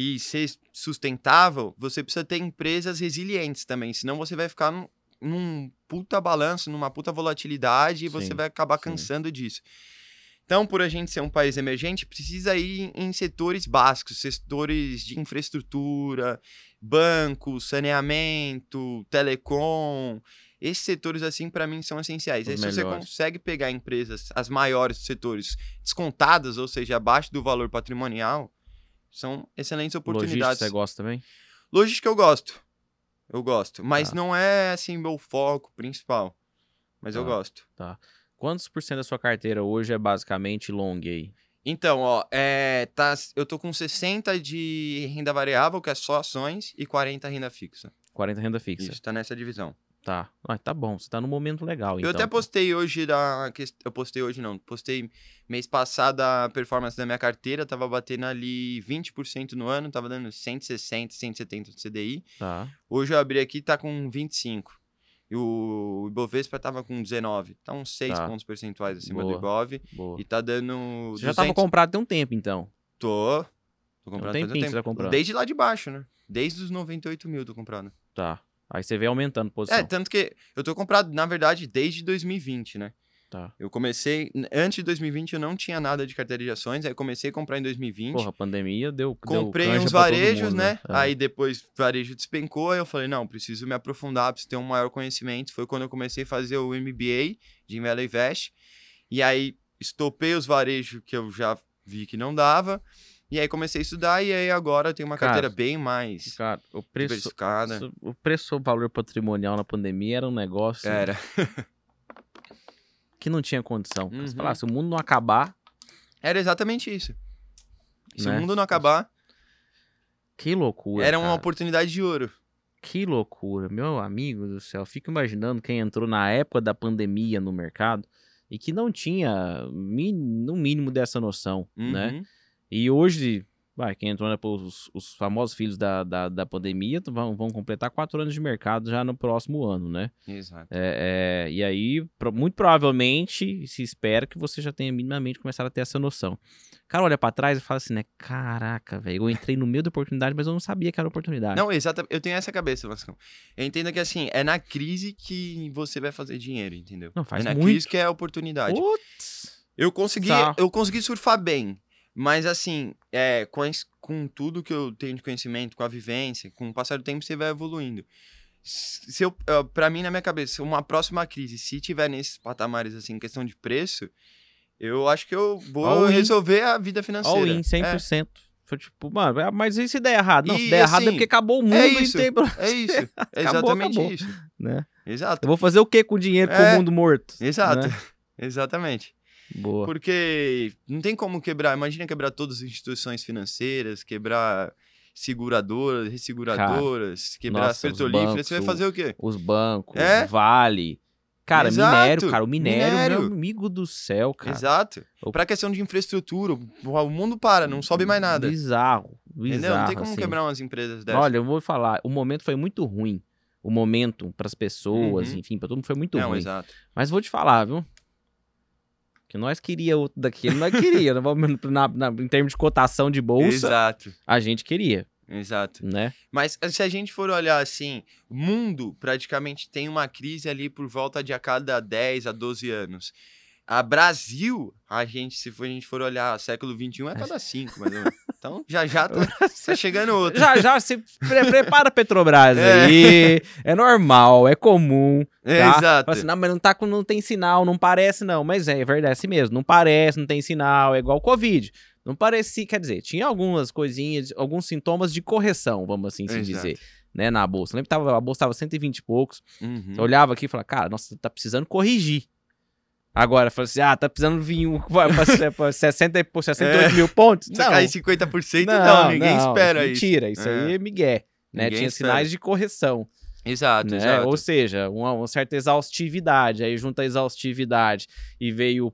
e ser sustentável, você precisa ter empresas resilientes também, senão você vai ficar num, num puta balanço, numa puta volatilidade e você vai acabar cansando sim. disso. Então, por a gente ser um país emergente, precisa ir em setores básicos, setores de infraestrutura, banco, saneamento, telecom. Esses setores, assim, para mim, são essenciais. Aí, se você consegue pegar empresas, as maiores setores, descontadas, ou seja, abaixo do valor patrimonial, são excelentes oportunidades. Logística você gosta também? Logística eu gosto. Eu gosto. Mas tá. não é, assim, meu foco principal. Mas tá. eu gosto. Tá. Quantos por cento da sua carteira hoje é basicamente long aí? Então, ó, é, tá, eu tô com 60 de renda variável, que é só ações, e 40 renda fixa. 40 renda fixa. Isso, tá nessa divisão. Tá. Ah, tá bom, você tá no momento legal, Eu então. até postei hoje da. Eu postei hoje não. Postei mês passado a performance da minha carteira, tava batendo ali 20% no ano, tava dando 160, 170 de CDI. Tá. Hoje eu abri aqui, tá com 25. E o Ibovespa tava com 19. Tá uns 6 tá. pontos percentuais acima Boa. do Ibov. Boa. E tá dando. Você 200... já tava comprado tem um tempo, então. Tô. Tô comprando tem um tempo. Você tá Desde lá de baixo, né? Desde os 98 mil tô comprando. Tá. Aí você vem aumentando posição. É, tanto que eu tô comprado, na verdade, desde 2020, né? Tá. Eu comecei. Antes de 2020 eu não tinha nada de carteira de ações, aí comecei a comprar em 2020. Porra, a pandemia deu. Comprei deu uns varejos, mundo, né? né? É. Aí depois o varejo despencou, aí eu falei, não, preciso me aprofundar, preciso ter um maior conhecimento. Foi quando eu comecei a fazer o MBA de Invela Invest. E aí estopei os varejos que eu já vi que não dava. E aí comecei a estudar e aí agora tem uma cara, carteira bem mais cara, o preço, diversificada. O preço o valor patrimonial na pandemia era um negócio era. que não tinha condição. Uhum. Se o mundo não acabar... Era exatamente isso. Se né? o mundo não acabar... Que loucura, Era uma cara. oportunidade de ouro. Que loucura, meu amigo do céu. Fico imaginando quem entrou na época da pandemia no mercado e que não tinha no mínimo dessa noção, né? uhum. né? E hoje, vai, quem entrou, né, os, os famosos filhos da, da, da pandemia vão, vão completar quatro anos de mercado já no próximo ano, né? Exato. É, é, e aí, muito provavelmente, se espera que você já tenha minimamente começado a ter essa noção. O cara olha pra trás e fala assim, né? Caraca, velho, eu entrei no meio da oportunidade, mas eu não sabia que era oportunidade. Não, exatamente. Eu tenho essa cabeça, Vascão. Eu entendo que, assim, é na crise que você vai fazer dinheiro, entendeu? Não, faz é na muito. crise que é a oportunidade. Putz! Eu consegui, Tá. eu consegui surfar bem. Mas assim, é, com, as- com tudo que eu tenho de conhecimento, com a vivência, com o passar do tempo, você vai evoluindo. Se eu, ah, pra mim, na minha cabeça, uma próxima crise, se tiver nesses patamares, assim, em questão de preço, eu acho que eu vou All in. resolver a vida financeira. All in, 100%. Foi tipo, mano, é, mas e se der errado? Não, se E, der errado é assim, porque acabou o mundo é e isso. tem... pro- É, é isso. *laughs* É Acabou, exatamente acabou. isso. né? Exato. Eu vou fazer o que com o dinheiro com É, o mundo morto? Exato. né? *laughs* Exatamente. Boa. Porque não tem como quebrar. Imagina quebrar todas as instituições financeiras, quebrar seguradoras, resseguradoras, quebrar nossa, as os petrolíferas. bancos, Você vai fazer o quê? Os bancos, É? Vale. Cara, Exato, minério, cara. O minério, minério. meu amigo do céu, cara. Exato. O- Pra questão de infraestrutura, o mundo para, não sobe mais nada. Bizarro. Bizarro. Entendeu? Não tem como assim. quebrar umas empresas dessas. Olha, eu vou falar, o momento foi muito ruim. O momento pras pessoas, Uhum. enfim, pra todo mundo foi muito não, ruim. exato. Mas vou te falar, viu? Que nós queria outro daquele, nós queria. né? Na- na- em termos de cotação de bolsa, Exato. a gente queria, Exato. né? Mas se a gente for olhar assim, o mundo praticamente tem uma crise ali por volta de a cada 10 a 12 anos. A Brasil, a gente, se for, a gente for olhar século XXI, é a cada 5, mais ou menos. Então, já já *laughs* tá, tá chegando outro. Já, já, se pre- prepara Petrobras *laughs* É. aí. É normal, é comum. Tá? Exato. Fala assim, não, mas não, tá com, não tem sinal, não parece não. Mas é, é verdade, é assim mesmo. Não parece, não tem sinal, é igual Covid. Não parecia, quer dizer, tinha algumas coisinhas, alguns sintomas de correção, vamos assim se Exato. dizer, né, na bolsa. Eu lembro que tava, a bolsa tava 120 e poucos. Uhum. Eu olhava aqui e falava, cara, nossa, tá precisando corrigir. Agora, falou assim, ah, tá precisando vir um, *laughs* pra, pra, pra 60, e pou- 68 É. mil pontos? Se cair 50%, não, não, ninguém não, espera isso. Mentira, isso aí é migué. Né? Ninguém Tinha espera. sinais de correção. Exato, né? exato. Ou seja, uma, uma certa exaustividade. Aí junta a exaustividade e veio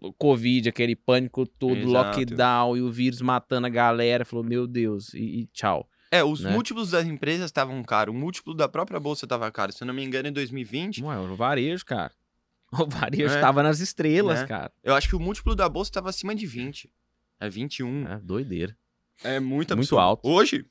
o Covid, aquele pânico todo, Exato. lockdown e o vírus matando a galera. Falou, meu Deus, e, e tchau. É, os né? múltiplos das empresas estavam caros, o múltiplo da própria bolsa estava caro. Se eu não me engano, em 2020, Ué, o varejo, cara. *laughs* O varejo É. tava nas estrelas, Né? cara. eu acho que o múltiplo da bolsa estava acima de 20. É 21. É doideira. É muito Muito absurdo. alto. Hoje,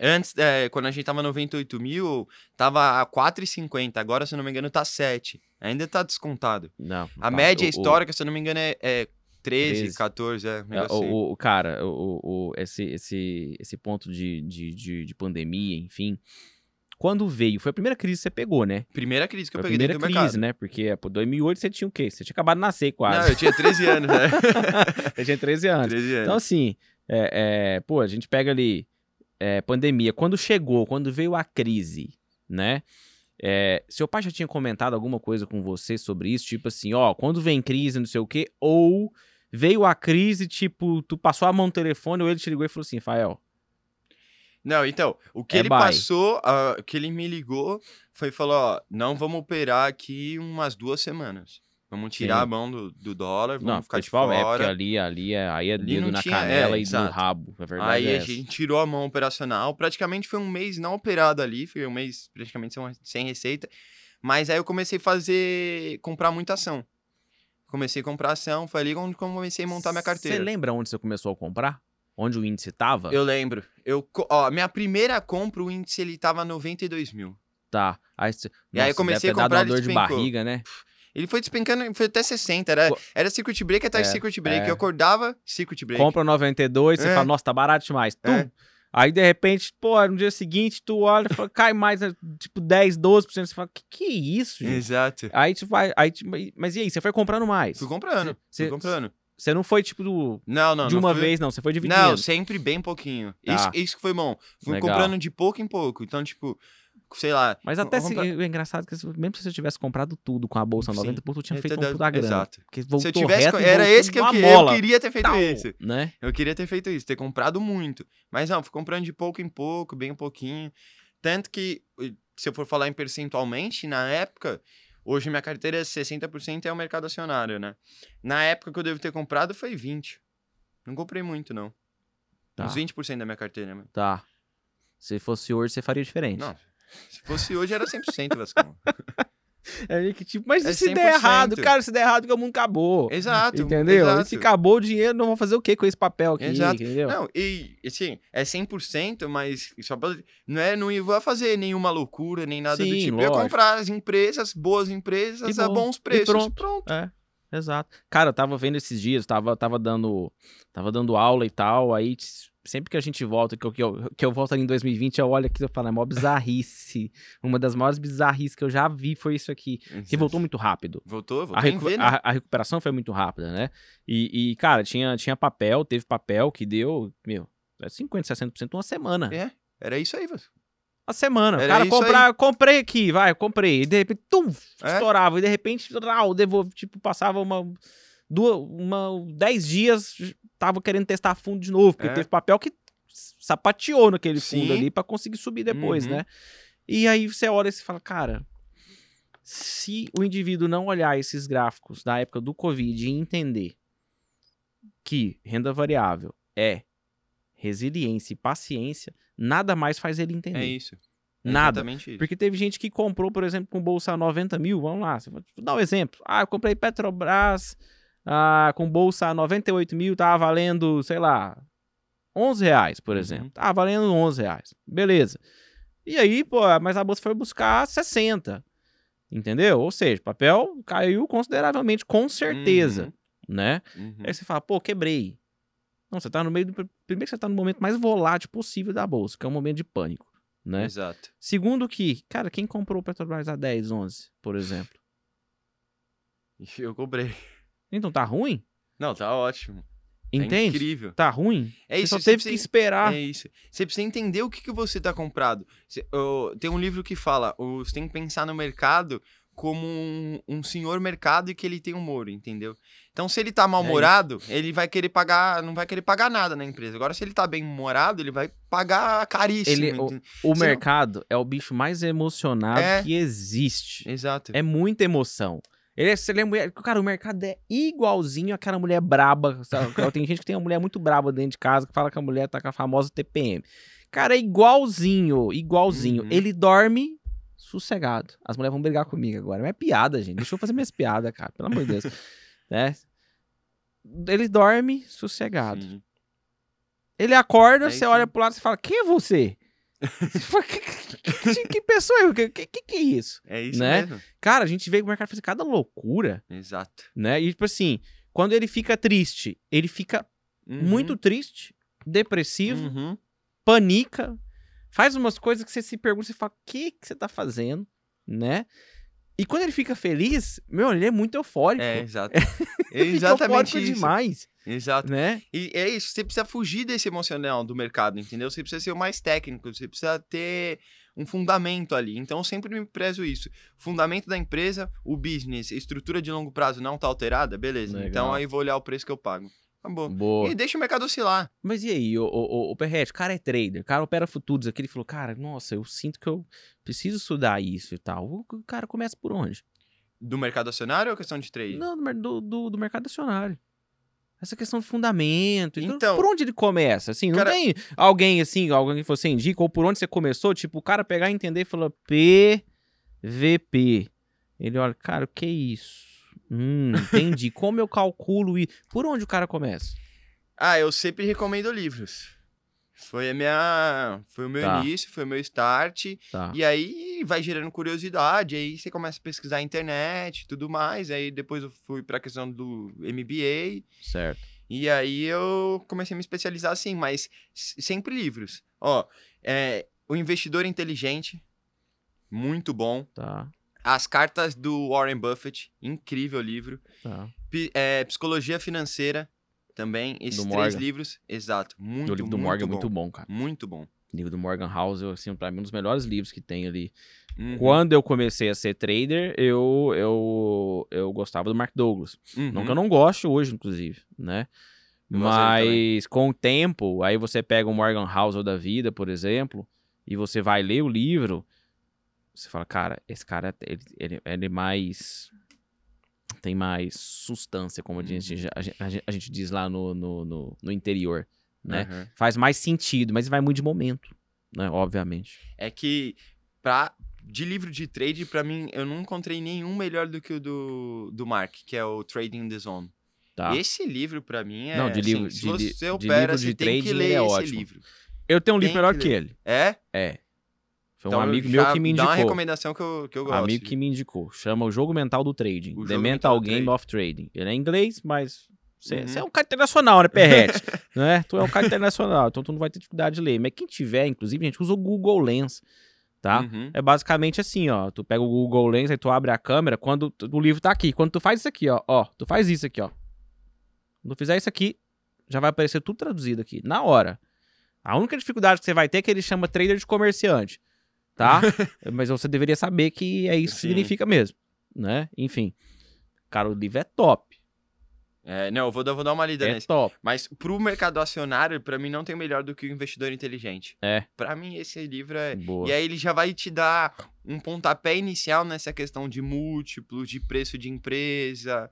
antes, é, quando a gente tava 98 mil, tava a 4,50. Agora, se eu não me engano, tá 7. Ainda tá descontado. Não. A tá, média o- o- histórica, se eu não me engano, é, é 13, 13. 14, é. É, negócio assim. o, o- cara, o, o- o- esse, esse, esse ponto de, de, de, de pandemia, enfim. Quando veio, foi a primeira crise que você pegou, né? Primeira crise que eu Foi a peguei primeira crise, mercado. né? Porque, pô, 2008 você tinha o quê? Você tinha acabado de nascer quase. Não, eu tinha 13 *laughs* anos, né? você tinha 13 anos. 13 anos. Então, assim, é, é, pô, a gente pega ali é, pandemia. Quando chegou, quando veio a crise, né? É, seu pai já tinha comentado alguma coisa com você sobre isso? Tipo assim, ó, quando vem crise, não sei o quê, ou veio a crise, tipo, tu passou a mão no telefone ou ele te ligou e falou assim, Fael, Não, então, o que É ele passou, o que ele me ligou, foi falou, ó, não vamos operar aqui umas duas semanas. Vamos tirar Sim. a mão do, do dólar, vamos não, ficar de principal, é porque fora. ali, ali é, aí é dedo não na tinha- é, canela e no exato. rabo, a verdade Aí é a gente tirou a mão operacional. Praticamente foi um mês não operado ali, foi um mês praticamente sem, receita. Mas aí eu comecei a fazer, comprar muita ação. Comecei a comprar ação, foi ali onde comecei a montar minha Você carteira. lembra onde você começou a comprar? Onde o índice tava? Eu lembro. Eu, ó, minha primeira compra, o índice ele tava 92 mil. Tá. Aí, você... E aí eu Nossa, comecei a comprar, dor de barriga, né? Ele foi despencando, foi até 60. Era, era circuit break de É, circuit break. é. Eu acordava, circuit break. Compra 92, você É. fala, nossa, tá barato demais. Tum. É. Aí, de repente, pô, no dia seguinte, tu olha e fala, *laughs* cai mais, né, tipo, 10, 12%. Você fala, que que é isso, gente? Exato. Aí, tipo, vai, aí, tipo, mas e aí, você foi comprando mais? Fui comprando, fui comprando. Você não foi, tipo, do- Não, não, de não uma fui- vez, não. Você foi dividindo. Não, sempre bem pouquinho. Tá. Isso, isso que foi bom. Fui Legal. comprando de pouco em pouco. Então, tipo, sei lá. Mas até se, comprar- é engraçado que mesmo se você tivesse comprado tudo com a bolsa Sim. 90, tu tinha feito um puta grana. Exato. Porque voltou Se eu tivesse. reto Era esse que eu, que- eu queria ter feito Tal, isso. Né? Eu queria ter feito isso, ter comprado muito. Mas não, fui comprando de pouco em pouco, bem pouquinho. Tanto que, eh, se eu for falar em percentualmente, na época, hoje minha carteira é 60% é o mercado acionário, né? Na época que eu devo ter comprado foi 20. Não comprei muito, não. Tá. Uns 20% da minha carteira, mano. Tá. Se fosse hoje, você faria diferente. Não, se fosse hoje era 100%, Vascão. *laughs* *laughs* É meio que tipo, mas e É se der 100%. errado? Cara, se der errado, que o mundo acabou. Exato. Entendeu? E exato. se acabou o dinheiro, não vou fazer o que com esse papel aqui? Exato. Entendeu? Não, e assim, é 100%, mas só pra, não é, não ia fazer nenhuma loucura, nem nada do Sim, tipo. Eu ia lógico. comprar as empresas, boas empresas, E a bom. bons E preços. pronto. pronto. É, exato. Cara, eu tava vendo esses dias, tava, tava dando tava dando aula e tal, aí sempre que a gente volta, que eu, que eu, que eu volto ali em 2020, eu olho aqui e eu falo, é mó bizarrice. Uma das maiores bizarrices que eu já vi foi isso aqui, que voltou muito rápido. Voltou, A, voltou em recu- V, né? a- a recuperação foi muito rápida, né? E, e, cara, tinha, tinha papel, teve papel que deu, meu, é 50%, 60% uma semana. É, era isso aí, Vasco. Uma semana. Era cara, comprar, comprei aqui, vai, comprei. E de repente, tum, É? estourava. E de repente, rau, devolvo, tipo, passava uma, duas, uma, dez dias, tava querendo testar fundo de novo, porque É. teve papel que sapateou naquele fundo Sim. ali pra conseguir subir depois, Uhum. né? E aí você olha e você fala, cara, se o indivíduo não olhar esses gráficos da época do Covid e entender que renda variável é resiliência e paciência, nada mais faz ele entender. É isso. É Nada. Porque teve gente que comprou, por exemplo, com bolsa a 90 mil. Vamos lá, vou dar um exemplo. Ah, eu comprei Petrobras ah, com bolsa a 98 mil, tava valendo, sei lá, 11 reais, por Uhum. exemplo. Tava valendo 11 reais. Beleza. E aí, pô, mas a bolsa foi buscar 60. Entendeu? Ou seja, o papel caiu consideravelmente, com certeza, né? Uhum, uhum. Aí você fala, pô, quebrei. Não, você tá no meio do. Primeiro que você tá no momento mais volátil possível da bolsa, que é um momento de pânico, né? Exato. Segundo que, cara, quem comprou o Petrobras a 10, 11, por exemplo? *laughs* Eu comprei. Então tá ruim? Não, tá ótimo. Tá Entende? incrível. Tá ruim? É Você isso, só você teve precisa- que esperar. É isso. Você precisa entender o que, que você tá comprado. Você- ô, tem um livro que fala, ô, você tem que pensar no mercado como um, um senhor mercado e que ele tem humor, entendeu? Então, se ele tá mal-humorado, ele vai querer pagar, não vai querer pagar nada na empresa. Agora, se ele tá bem-humorado, ele vai pagar caríssimo. Ele- entende? O Você não- mercado é o bicho mais emocionado É. que existe. Exato. É muita emoção. Ele é, ele é mulher, cara, o mercado é igualzinho aquela mulher braba. sabe? *laughs* Tem gente que tem uma mulher muito braba dentro de casa que fala que a mulher tá com a famosa TPM. Cara, é igualzinho, igualzinho. Uhum. Ele dorme sossegado. As mulheres vão brigar comigo agora. Mas é piada, gente. Deixa eu fazer minhas piadas, cara. Pelo amor de Deus. *laughs* né? Ele dorme sossegado. Sim. Ele acorda, É você olha pro lado e fala: Quem é você? *laughs* Que, que- pessoa é? O que, que, que é isso? É isso Né? mesmo. Cara, a gente vê que o mercado faz cada loucura, Exato. né? E tipo assim, quando ele fica triste, ele fica Uhum. muito triste, depressivo, Uhum. panica, faz umas coisas que você se pergunta, você fala, o que, que você tá fazendo, né? E quando ele fica feliz, meu, ele é muito eufórico. É, *laughs* exato. Fica Exatamente eufórico isso. demais, Exato. né? E é isso, você precisa fugir desse emocional do mercado, entendeu? Você precisa ser o mais técnico, você precisa ter um fundamento ali. Então, eu sempre me prezo isso. Fundamento da empresa, o business, estrutura de longo prazo não tá alterada, beleza. Legal. Então, aí vou olhar o preço que eu pago. Acabou. Boa. E deixa o mercado oscilar. Mas e aí, o, o, o o cara é trader, o cara opera futuros aqui, ele falou, cara, nossa, eu sinto que eu preciso estudar isso e tal. O, cara começa por onde? Do mercado acionário ou questão de trade? Não, do, do, do mercado acionário. Essa questão de fundamento. Então, Então- por onde ele começa? Assim, não Cara- tem alguém assim, alguém que você indica, ou por onde você começou, tipo, o cara pegar e entender e falar PVP. Ele olha, cara, o que é isso? Hum, entendi. *laughs* Como eu calculo isso? Por onde o cara começa? Ah, eu sempre recomendo livros. Foi a minha. Foi o meu Tá. início, foi o meu start. Tá. E aí vai gerando curiosidade, aí você começa a pesquisar na internet e tudo mais. Aí depois eu fui pra questão do MBA. Certo. E aí eu comecei a me especializar assim, mas sempre livros. Ó, é, O Investidor Inteligente, muito bom. Tá. As Cartas do Warren Buffett, incrível livro. Tá. Pi- é, Psicologia Financeira, também. Esses Do três Morgan. livros, exato. Muito, o livro do muito Morgan é bom. muito bom, cara. Muito bom. O livro do Morgan House, assim, pra mim, um dos melhores livros que tem ali. Uhum, Quando eu comecei a ser trader, eu, eu, eu gostava do Mark Douglas. uhum. Não que eu não goste hoje, inclusive, né? Eu gosto. Mas com o tempo, aí você pega o Morgan Housel da vida, por exemplo, e você vai ler o livro, você fala, cara, esse cara, ele, ele, ele é mais... Tem mais substância, como a, gente, Uhum. a, gente, a gente- diz lá no, no, no, no interior, né? Aham. Faz mais sentido, mas vai muito de momento, né? Obviamente. É que pra, de livro de trade, pra mim, eu não encontrei nenhum melhor do que o do, do Mark, que é o Trading the Zone. Tá? Esse livro, pra mim, é. Não, de assim, livro- se de li- você de opera, livro você de tem que ler é esse ótimo. livro. Eu tenho um livro Tem melhor que que ele. É? É. Foi Então um amigo meu que me Dá uma indicou. recomendação que eu, que eu gosto. amigo que me indicou. Chama o Jogo Mental do Trading. O The Mental Game Trading. of Trading. Ele é em inglês, mas você Uhum. é um cara internacional, né, Perrete? *laughs* né? Tu é um cara internacional, então tu não vai ter dificuldade de ler. Mas quem tiver, inclusive, gente, usa o Google Lens, tá? Uhum. É basicamente assim, ó. Tu pega o Google Lens, aí tu abre a câmera, quando tu- o livro tá aqui. Quando tu faz isso aqui, ó, ó, tu faz isso aqui, ó. Quando tu fizer isso aqui, já vai aparecer tudo traduzido aqui, na hora. A única dificuldade que você vai ter é que ele chama trader de comerciante, tá? *laughs* Mas você deveria saber que é isso que Sim. significa mesmo, né? Enfim. Cara, o livro é top. É, não, eu vou, dar- vou dar uma lida É nesse. top. Mas pro mercado acionário, pra mim, não tem melhor do que o investidor inteligente. É. Pra mim, esse livro é. Boa. E aí ele já vai te dar um pontapé inicial nessa questão de múltiplos, de preço de empresa.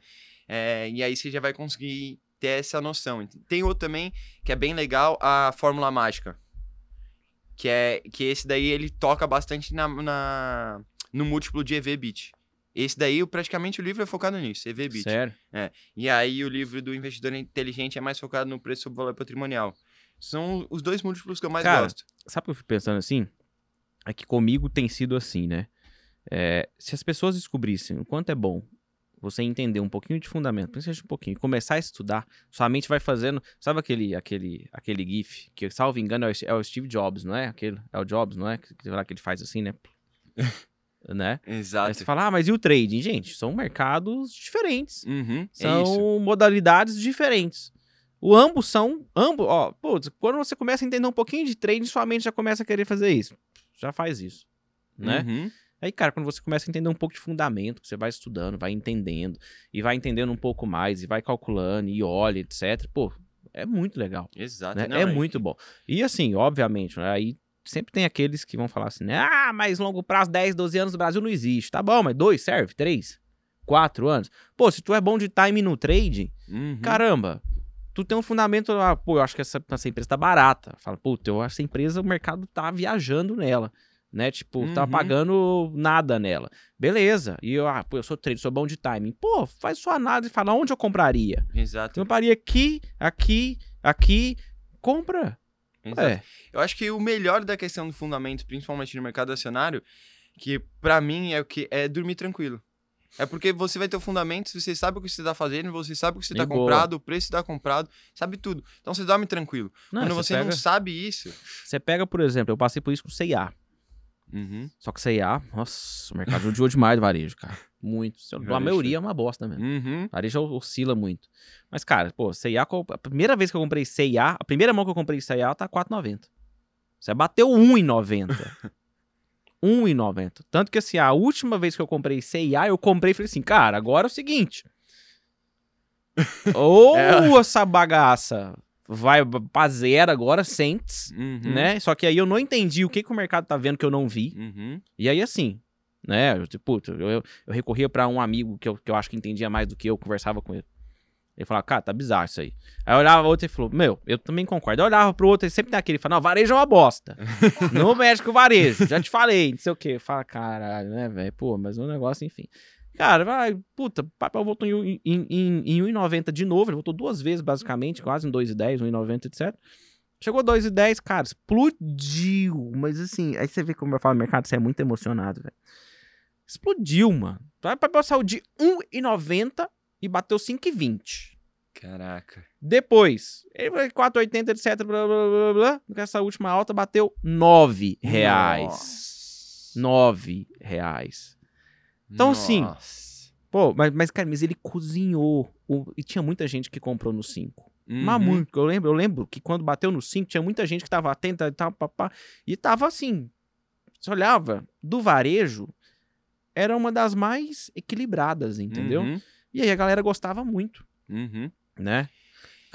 é, e aí você já vai conseguir ter essa noção. Tem outro também que é bem legal, a Fórmula Mágica. Que é que esse daí ele toca bastante na, na- no múltiplo de EV-BIT. Esse daí, praticamente, o livro é focado nisso, EV-BIT. Sério? E aí o livro do investidor inteligente é mais focado no preço sobre valor patrimonial. São os dois múltiplos que eu mais Cara, gosto. Sabe o que eu fico pensando assim? É que comigo tem sido assim, né? É, se as pessoas descobrissem o quanto é bom você entender um pouquinho de fundamento, principalmente um pouquinho, começar a estudar, sua mente vai fazendo. Sabe aquele aquele aquele GIF que, salvo engano, é o, é Steve Jobs, não é? Aquele, é o Jobs, não é? Que, que, que ele faz assim, né? *laughs* né? Aí Exato. você fala, ah, mas e o trading? Gente, são mercados diferentes. Uhum, é São isso. modalidades diferentes. O ambos são. Ambos, ó, putz, quando você começa a entender um pouquinho de trading, sua mente já começa a querer fazer isso. Já faz isso. Né? Uhum. Aí, cara, quando você começa a entender um pouco de fundamento, você vai estudando, vai entendendo, e vai entendendo um pouco mais, e vai calculando, e olha, etc. Pô, é muito legal. Exato. né? Não, é muito bom. E assim, obviamente, né, aí sempre tem aqueles que vão falar assim, né? Ah, mas longo prazo, 10, 12 anos no Brasil não existe. Tá bom, mas dois serve? Três? Quatro anos? Pô, se tu é bom de time no trade, Uhum. caramba, tu tem um fundamento lá, pô, eu acho que essa, essa empresa tá barata. Fala, pô, eu acho que essa empresa, o mercado tá viajando nela. Né? Tipo, tá Uhum. pagando nada nela. Beleza. E eu, ah, pô, eu sou trader, sou bom de timing. Pô, faz sua análise e fala onde eu compraria. Exato. Eu compraria aqui, aqui, aqui. Compra. exato. É. Eu acho que o melhor da questão do fundamento, principalmente no mercado acionário, que pra mim é o que é dormir tranquilo. É porque você vai ter o fundamento, você sabe o que você tá fazendo, você sabe o que você E tá boa. comprado, o preço que tá comprado, sabe tudo. Então você dorme tranquilo. Não, Quando você pega, não sabe isso. Você pega, por exemplo, eu passei por isso com CIA. Uhum. Só que CIA, nossa, o mercado judiou demais do varejo, cara. Muito. A maioria é uma bosta mesmo. Uhum. Varejo oscila muito. Mas, cara, pô, co- a primeira vez que eu comprei CIA, a primeira mão que eu comprei CIA tá 4,90. Você bateu 1,90. 1,90. *laughs* Tanto que, assim, a última vez que eu comprei CIA, eu comprei e falei assim, cara, agora é o seguinte. *laughs* Ou É. essa bagaça vai pra zero agora, cents, Uhum. né? Só que aí eu não entendi o que, que o mercado tá vendo que eu não vi. Uhum. E aí, assim, né? Eu, tipo, eu, eu, eu recorria pra um amigo que eu, que eu acho que entendia mais do que eu, conversava com ele. Ele falava, cara, tá bizarro isso aí. Aí eu olhava o outro e falou, meu, eu também concordo. Eu olhava pro outro e sempre tem aquele, fala, não, varejo é uma bosta. *laughs* não mexe com o varejo, já te falei, não sei o quê. Fala, caralho, né, velho? Pô, mas o negócio, enfim. Cara, vai, puta, o papel voltou em, em, em, em 1,90 de novo, ele voltou duas vezes, basicamente, quase em 2,10, 1,90, etc. Chegou 2,10, cara, explodiu. Mas assim, aí você vê como eu falo, mercado, você é muito emocionado, velho. Explodiu, mano. O papel saiu de 1,90 e bateu 5,20. Caraca. Depois, ele foi 4,80, etc, blá, blá, blá, blá. Nessa última alta bateu 9 reais. 9 reais. Então, assim, Nossa. Pô, mas, mas, cara, mas ele cozinhou. O- e tinha muita gente que comprou no 5. Mas Uhum. muito. Eu lembro, eu lembro que quando bateu no 5, tinha muita gente que tava atenta e tal, papá. E tava assim. Você olhava, do varejo, era uma das mais equilibradas, entendeu? Uhum. E aí a galera gostava muito, Uhum. né?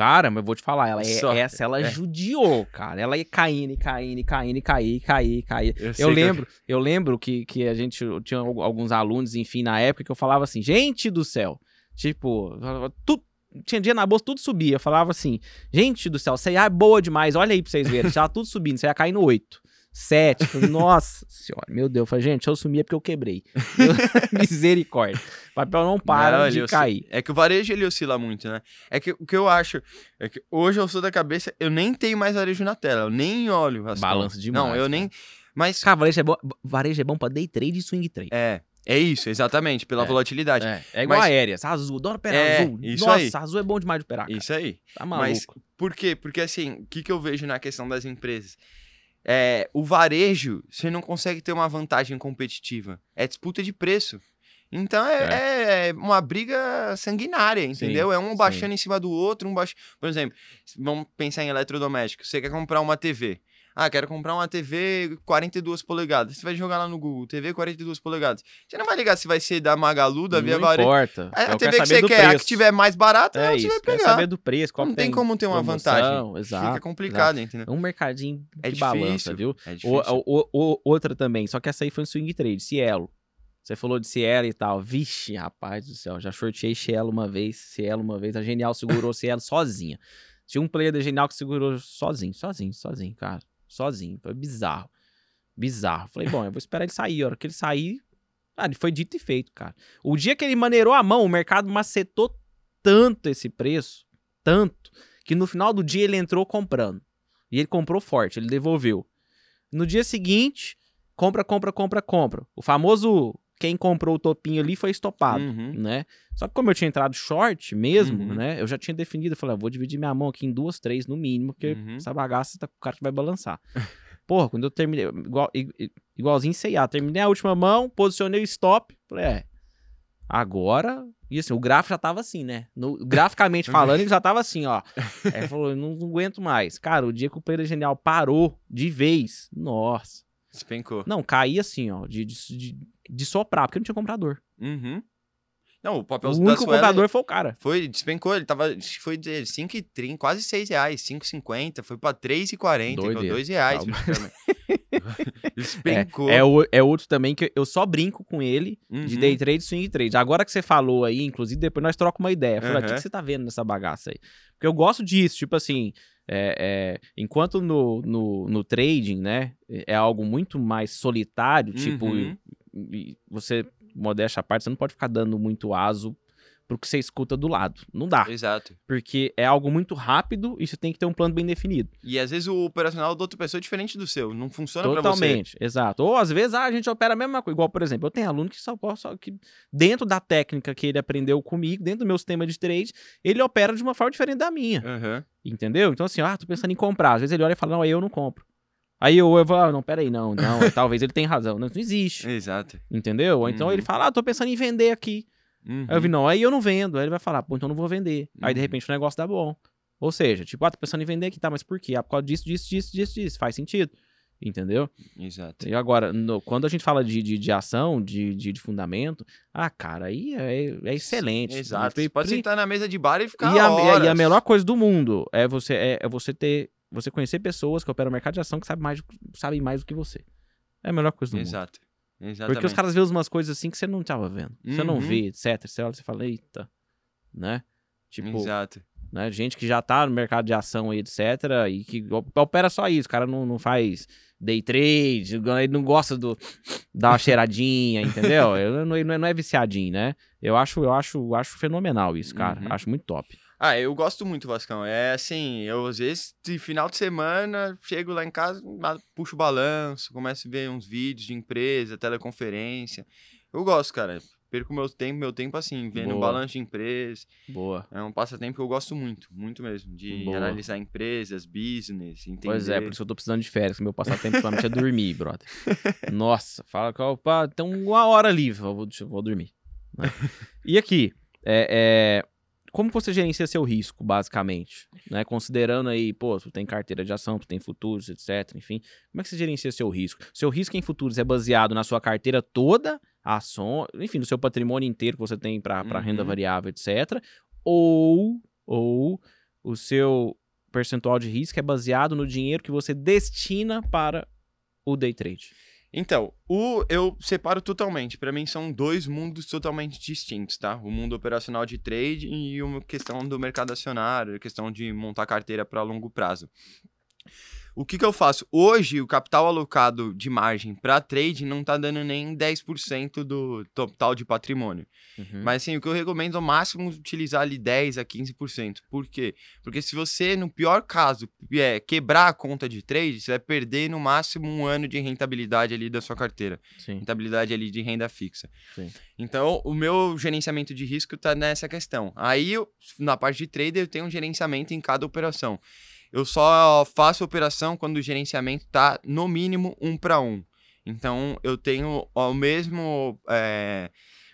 Cara, mas eu vou te falar, ela é, essa ela é. judiou, cara. Ela ia caindo, e caindo, e caindo, e cair, cair, cair. Eu que- lembro, eu lembro que, que a gente eu tinha al- alguns alunos, enfim, na época que eu falava assim, gente do céu, tipo, tu, tinha dia na bolsa, tudo subia. Eu falava assim, gente do céu, CA é boa demais, olha aí pra vocês verem. Tava tudo subindo, você ia cair no 8. 7. Falei, Nossa senhora, meu Deus. Eu Falei, gente, eu sumir é porque eu quebrei. *laughs* Misericórdia. O papel não para Não, de cair. É que o varejo ele oscila muito, né? É que o que eu acho é que hoje eu sou da cabeça, eu nem tenho mais varejo na tela, eu nem olho as Balança contas. demais, Não, eu cara. nem. Mas Cara, varejo é bom, varejo é bom pra day trade e swing trade. é, é isso, exatamente, pela É. volatilidade. É, é igual Mas- a aérea. Azul, adoro operar É, azul. isso Nossa, aí. azul é bom demais de operar. Cara. Isso aí. Tá Mas maluco. por quê? Porque assim, o que, que eu vejo na questão das empresas? É, o varejo, você não consegue ter uma vantagem competitiva. É disputa de preço. Então é, é uma briga sanguinária, entendeu? é um sim. baixando em cima do outro, um baixo. Por exemplo, vamos pensar em eletrodoméstico. Você quer comprar uma TV. Ah, quero comprar uma TV 42 polegadas. Você vai jogar lá no Google, TV 42 polegadas. Você não vai ligar se vai ser da Magalu, da Via não Varejo. importa. A Eu TV que você quer, a preço. que tiver mais barata, É você isso, vai quero pegar. saber do preço, qual não que tem como ter uma promoção, vantagem. Exato. Fica complicado, entendeu? É um mercadinho É de balança, difícil. viu? É O- difícil. o- o- outra também, só que essa aí foi um swing trade, Cielo. Você falou de Cielo e tal. Vixe, rapaz do céu, já shortei Cielo uma vez, Cielo uma vez. A Genial segurou Cielo sozinha. Tinha um player da Genial que segurou sozinho, sozinho, sozinho, cara. Sozinho. Foi bizarro. Bizarro. Falei, bom, eu vou esperar ele sair. A hora que ele sair. Ah, foi dito e feito, cara. O dia que ele maneirou a mão, o mercado macetou tanto esse preço, tanto, que no final do dia ele entrou comprando. E ele comprou forte, ele devolveu. No dia seguinte, compra, compra, compra, compra. O famoso quem comprou o topinho ali foi estopado, Uhum. né? Só que como eu tinha entrado short mesmo, Uhum. né? Eu já tinha definido, eu falei, ah, vou dividir minha mão aqui em duas, três no mínimo, porque Uhum. essa bagaça tá com o cara que vai balançar. *laughs* Porra, quando eu terminei, igual, igualzinho C&A, terminei a última mão, posicionei o stop, falei, é, agora... E assim, o gráfico já tava assim, né? No- graficamente *laughs* falando, ele já tava assim, ó. Aí ele falou, não, não aguento mais. Cara, o dia que o Player Genial parou de vez, nossa. Despencou. Não, caía assim, ó, de, de, de, de soprar, porque não tinha comprador. Uhum. Não, o papel O único Suela comprador foi o cara. foi, despencou, ele tava, que foi de 5,30, quase 6 reais, 5,50, foi pra 3,40, ficou Doideira. 2 reais. *laughs* Despencou. É, o- é outro também que eu só brinco com ele de Uhum. day trade e swing trade. Agora que você falou aí, inclusive, depois nós trocamos uma ideia. Falei, "Ah, o que, Aham. que você tá vendo nessa bagaça aí? Porque eu gosto disso, tipo assim, é, é, enquanto no, no, no trading, né, é algo muito mais solitário, tipo, Uhum. E- você, modéstia à parte, você não pode ficar dando muito aso pro que você escuta do lado. Não dá. Exato. Porque é algo muito rápido e você tem que ter um plano bem definido. E às vezes o operacional da outra pessoa é diferente do seu, não funciona pra você. Totalmente, exato. Ou às vezes ah, a gente opera a mesma coisa. Igual, por exemplo, eu tenho aluno que só, só que dentro da técnica que ele aprendeu comigo, dentro do meu sistema de trade, ele opera de uma forma diferente da minha. Aham. Entendeu? Então, assim, ah, tô pensando em comprar. Às vezes ele olha e fala, não, aí eu não compro. Aí eu, eu vou, ah, não, peraí, não, não, *laughs* talvez ele tenha razão. Não, não existe. Exato. Entendeu? Ou então Uhum. ele fala, ah, tô pensando em vender aqui. Uhum. Aí eu vi, não, aí eu não vendo. Aí ele vai falar, pô, então eu não vou vender. Aí de Uhum. repente o negócio dá bom. Ou seja, tipo, ah, tô pensando em vender aqui, tá, mas por quê? Ah, por causa disso, disso, disso, disso, disso. Faz sentido. Entendeu? Exato. E agora, no- quando a gente fala de, de, de ação, de, de, de fundamento, ah, cara, aí é, é excelente. Exato. Você pode sentar na mesa de bar e ficar e a, e a melhor coisa do mundo é você, é, é você ter. Você conhecer pessoas que operam no mercado de ação que sabem mais, sabem mais do que você. É a melhor coisa do mundo. Exato. Exatamente. Porque os caras veem umas coisas assim que você não tava vendo. Você não Uhum. vê, etc. Você olha e fala, eita. Né? Tipo, Exato. né? Gente que já tá no mercado de ação aí, etc. E que op- opera só isso. O cara não, não faz day trade, ele não gosta do dar uma cheiradinha, *laughs* entendeu? Ele não, ele não é- não é viciadinho, né? Eu acho, eu acho, eu acho fenomenal isso, cara. Uhum. Acho muito top. Ah, eu gosto muito, Vascão. É assim, eu às vezes, de final de semana, chego lá em casa, puxo o balanço, começo a ver uns vídeos de empresa, teleconferência. Eu gosto, cara. Perco meu tempo, meu tempo assim, vendo Boa. balanço de empresa. Boa. É um passatempo que eu gosto muito, muito mesmo. De Boa. analisar empresas, business, entender. Pois é, por isso eu tô precisando de férias, que meu passatempo ultimamente é dormir, *laughs* brother. Nossa, fala que opa, tem uma hora livre, eu vou, eu- vou dormir. né? E aqui, é, é, como você gerencia seu risco, basicamente? Né? Considerando aí, pô, tu tem carteira de ação, tu tem futuros, etc. Enfim, como é que você gerencia seu risco? Seu risco em futuros é baseado na sua carteira toda, ação, enfim, no seu patrimônio inteiro que você tem para renda Uhum. variável, etc. Ou, ou o seu percentual de risco é baseado no dinheiro que você destina para o day trade. Então, o eu separo totalmente. Pra mim são dois mundos totalmente distintos, tá? O mundo operacional de trade e uma questão do mercado acionário, questão de montar carteira para longo prazo. O que, que eu faço? Hoje, o capital alocado de margem para trade não tá dando nem 10% do total de patrimônio. Uhum. Mas assim, o que eu recomendo ao máximo é utilizar ali 10 a 15%. Por quê? Porque se você, no pior caso, é, quebrar a conta de trade, você vai perder no máximo um ano de rentabilidade ali da sua carteira. Sim. Rentabilidade ali de renda fixa. Sim. Então, o meu gerenciamento de risco tá nessa questão. Aí, eu- na parte de trader, eu tenho um gerenciamento em cada operação. Eu só faço operação quando o gerenciamento tá no mínimo um para um. Então, eu tenho o mesmo, é,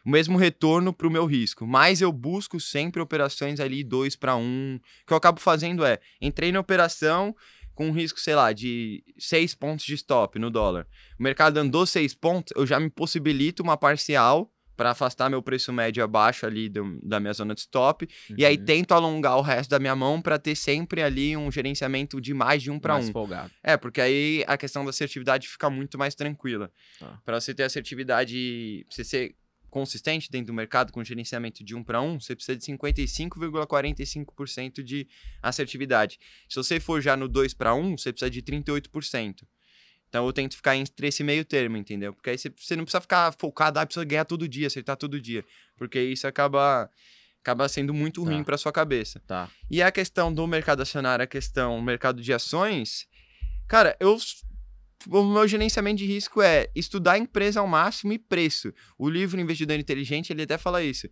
o mesmo retorno para o meu risco. Mas eu busco sempre operações ali dois para um. O que eu acabo fazendo é, entrei na operação com um risco, sei lá, de seis pontos de stop no dólar. O mercado andou seis pontos, eu já me possibilito uma parcial para afastar meu preço médio abaixo ali do- da minha zona de stop. E aí Uhum. tento alongar o resto da minha mão para ter sempre ali um gerenciamento de mais de um para um. folgado. É, porque aí a questão da assertividade fica muito mais tranquila. Tá. Para você ter assertividade, você ser consistente dentro do mercado com gerenciamento de um para um, você precisa de 55,45% de assertividade. Se você for já no 2 para 1, você precisa de 38%. Então eu tento ficar entre esse meio termo, entendeu? Porque aí você, você não precisa ficar focado, ah, precisa ganhar todo dia, acertar todo dia. Porque isso acaba, acaba sendo muito Tá. ruim para sua cabeça. Tá. E a questão do mercado acionário, a questão do mercado de ações, cara, eu o meu gerenciamento de risco é estudar a empresa ao máximo e preço. O livro Investidor Inteligente, ele até fala isso.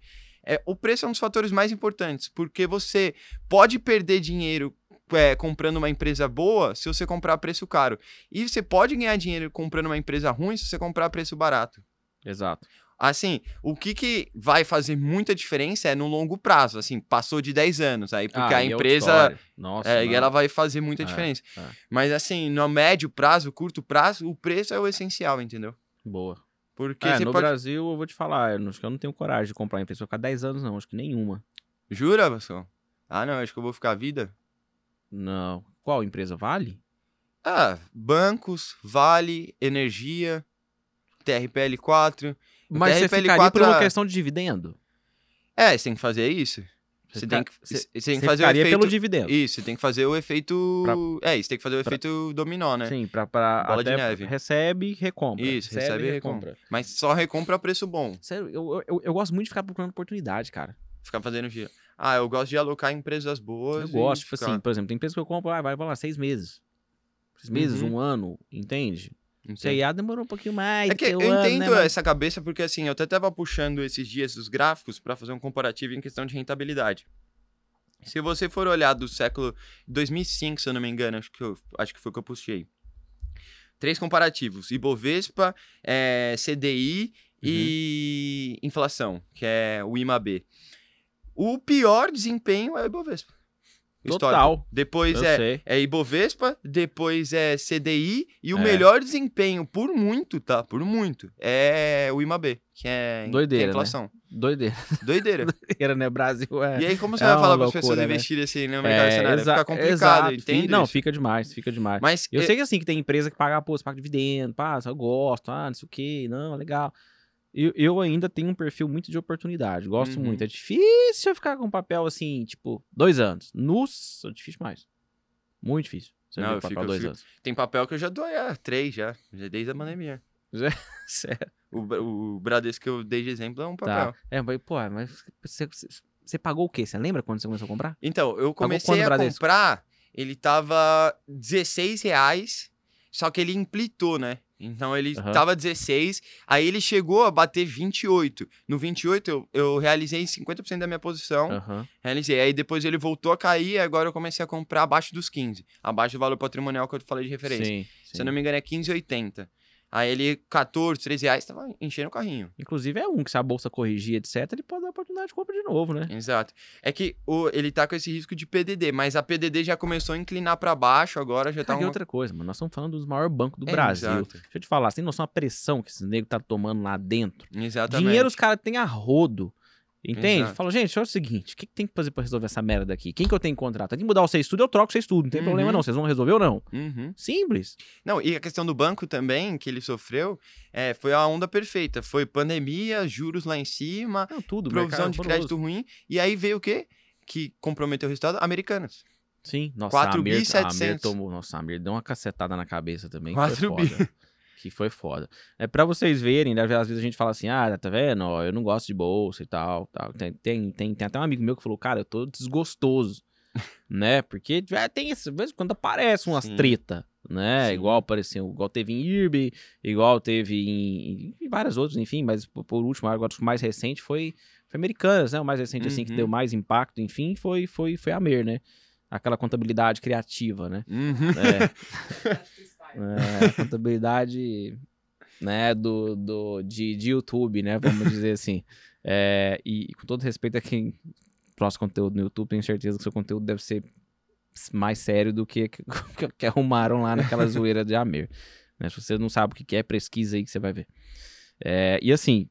É, o preço é um dos fatores mais importantes, porque você pode perder dinheiro é, comprando uma empresa boa se você comprar a preço caro. E você pode ganhar dinheiro comprando uma empresa ruim se você comprar a preço barato. Exato. Assim, o que, que vai fazer muita diferença é no longo prazo. Assim, passou de 10 anos. Aí, porque Ah, a outra empresa. Nossa. É, e ela vai fazer muita É, diferença. é. Mas assim, no médio prazo, curto prazo, o preço é o essencial, entendeu? Boa. Porque É, no pode. Brasil, eu vou te falar, eu não- acho que eu não tenho coragem de comprar empresa pra ficar 10 anos, não. Acho que nenhuma. Jura, Vasco? Ah, não, acho que eu vou ficar a vida. Não. Qual empresa? Vale? Ah, bancos, Vale, Energia, TRPL4. O Mas você TRPL4 ficaria por uma é- questão de dividendo? É, você tem que fazer isso. Você tem que, você você- você tem que você fazer o efeito. pelo dividendo. Isso, você tem que fazer o efeito. É, isso tem que fazer o pra- efeito dominó, né? Sim, pra, pra Bola de neve. recebe, recompra. Isso, recebe e recompra. Mas só recompra a preço bom. Sério, eu, eu, eu gosto muito de ficar procurando oportunidade, cara. Ficar fazendo dia. Ah, eu gosto de alocar em empresas boas. Eu gosto, tipo ficar- assim, por exemplo, tem empresa que eu compro, ah, vai, vai lá, seis meses. Seis meses, Uhum. um ano, entende? Entendo. CIA demorou um pouquinho mais. É que eu ano, entendo né, mas- essa cabeça porque assim, eu até tava puxando esses dias os gráficos para fazer um comparativo em questão de rentabilidade. Se você for olhar do século 2005, se eu não me engano, acho que, eu- acho que foi o que eu puxei. Três comparativos: Ibovespa, eh, CDI e inflação, que é o IMAB. O pior desempenho é o Ibovespa. Histórico. Total. Depois eu é sei. é Ibovespa, depois é CDI e o É. melhor desempenho, por muito, tá? Por muito, é o IMAB, que é, que é Doideira, né? inflação. Doideira. *laughs* Doideira. Doideira, né? Brasil é. E aí, como você É vai falar para as pessoas né? investirem assim no mercado acionário? exa- Fica complicado, exato. entende? Não, isso? fica demais, fica demais. Mas Eu é- sei que assim, que tem empresa que paga, pô, você paga dividendo, pá, eu gosto, ah, não sei o que, não, legal. Eu, eu ainda tenho um perfil muito de oportunidade, gosto Uhum. muito. É difícil eu ficar com papel assim, tipo, dois anos. Nossa, difícil mais. Muito difícil. Você Não, eu papel fico- eu dois fico- anos. tem papel que eu já dou, é, três já, já desde a pandemia. *laughs* Sério. O, o Bradesco que eu dei de exemplo é um papel. Tá. É, mas, pô, mas você, você- pagou o quê? Você lembra quando você começou a comprar? Então, eu comecei a comprar, ele tava 16 reais, só que ele implitou, né? Então ele Aham. tava 16, aí ele chegou a bater 28. No 28 eu, eu realizei 50% da minha posição, Aham. realizei. Aí depois ele voltou a cair, e agora eu comecei a comprar abaixo dos 15, abaixo do valor patrimonial que eu falei de referência. Sim, Se eu não me engano é 15,80. Aí ele, 14, 13 reais, tava enchendo o carrinho. Inclusive é um que se a bolsa corrigir, etc, ele pode dar oportunidade de compra de novo, né? Exato. É que o, ele tá com esse risco de PDD, mas a PDD já começou a inclinar pra baixo, agora já tá Cara, e uma... outra coisa, mano, nós estamos falando dos maiores bancos do É, Brasil. exato. Deixa eu te falar, você tem noção da pressão que esses negros tá tomando lá dentro? Exatamente. Dinheiro os caras têm a rodo. Entende? Exato. Fala, gente, olha o seguinte, o que, que tem que fazer pra resolver essa merda aqui? Quem que eu tenho que contratar? Tem que mudar o seu estudo, eu troco o seu estudo, não tem Uhum. problema não. Vocês vão resolver ou não? Uhum. Simples. Não, e a questão do banco também, que ele sofreu, é, foi a onda perfeita. Foi pandemia, juros lá em cima, Não, tudo. provisão de crédito ruim, e aí veio o quê? Que comprometeu o resultado? Americanas. Sim, nossa, 4 a Amir, a Amir 700. tomou, nossa, a Amir deu uma cacetada na cabeça também, que 4 foi bi. Que foi foda. É pra vocês verem, né, às vezes a gente fala assim, ah, tá vendo, ó, eu não gosto de bolsa e tal, tal. Tem, tem, tem, tem até um amigo meu que falou, cara, eu tô desgostoso, *laughs* né, porque é, tem esse, de vez em quando aparece umas Sim. treta, né, Sim. igual apareceu, igual teve em IRB, igual teve em, em várias outras, enfim, mas por, último, agora o mais recente foi, foi Americanas, né, o mais recente, assim, que Uhum. deu mais impacto, enfim, foi, foi, foi a Mer, né, aquela contabilidade criativa, né? Uhum. É, *laughs* é, contabilidade né, do, do, de, de YouTube, né? Vamos dizer assim. É, e com todo respeito a quem próximo conteúdo no YouTube, tenho certeza que seu conteúdo deve ser mais sério do que que, que arrumaram lá naquela *laughs* zoeira de Amir. Né? Se você não sabe o que é, pesquisa aí que você vai ver. É, e assim.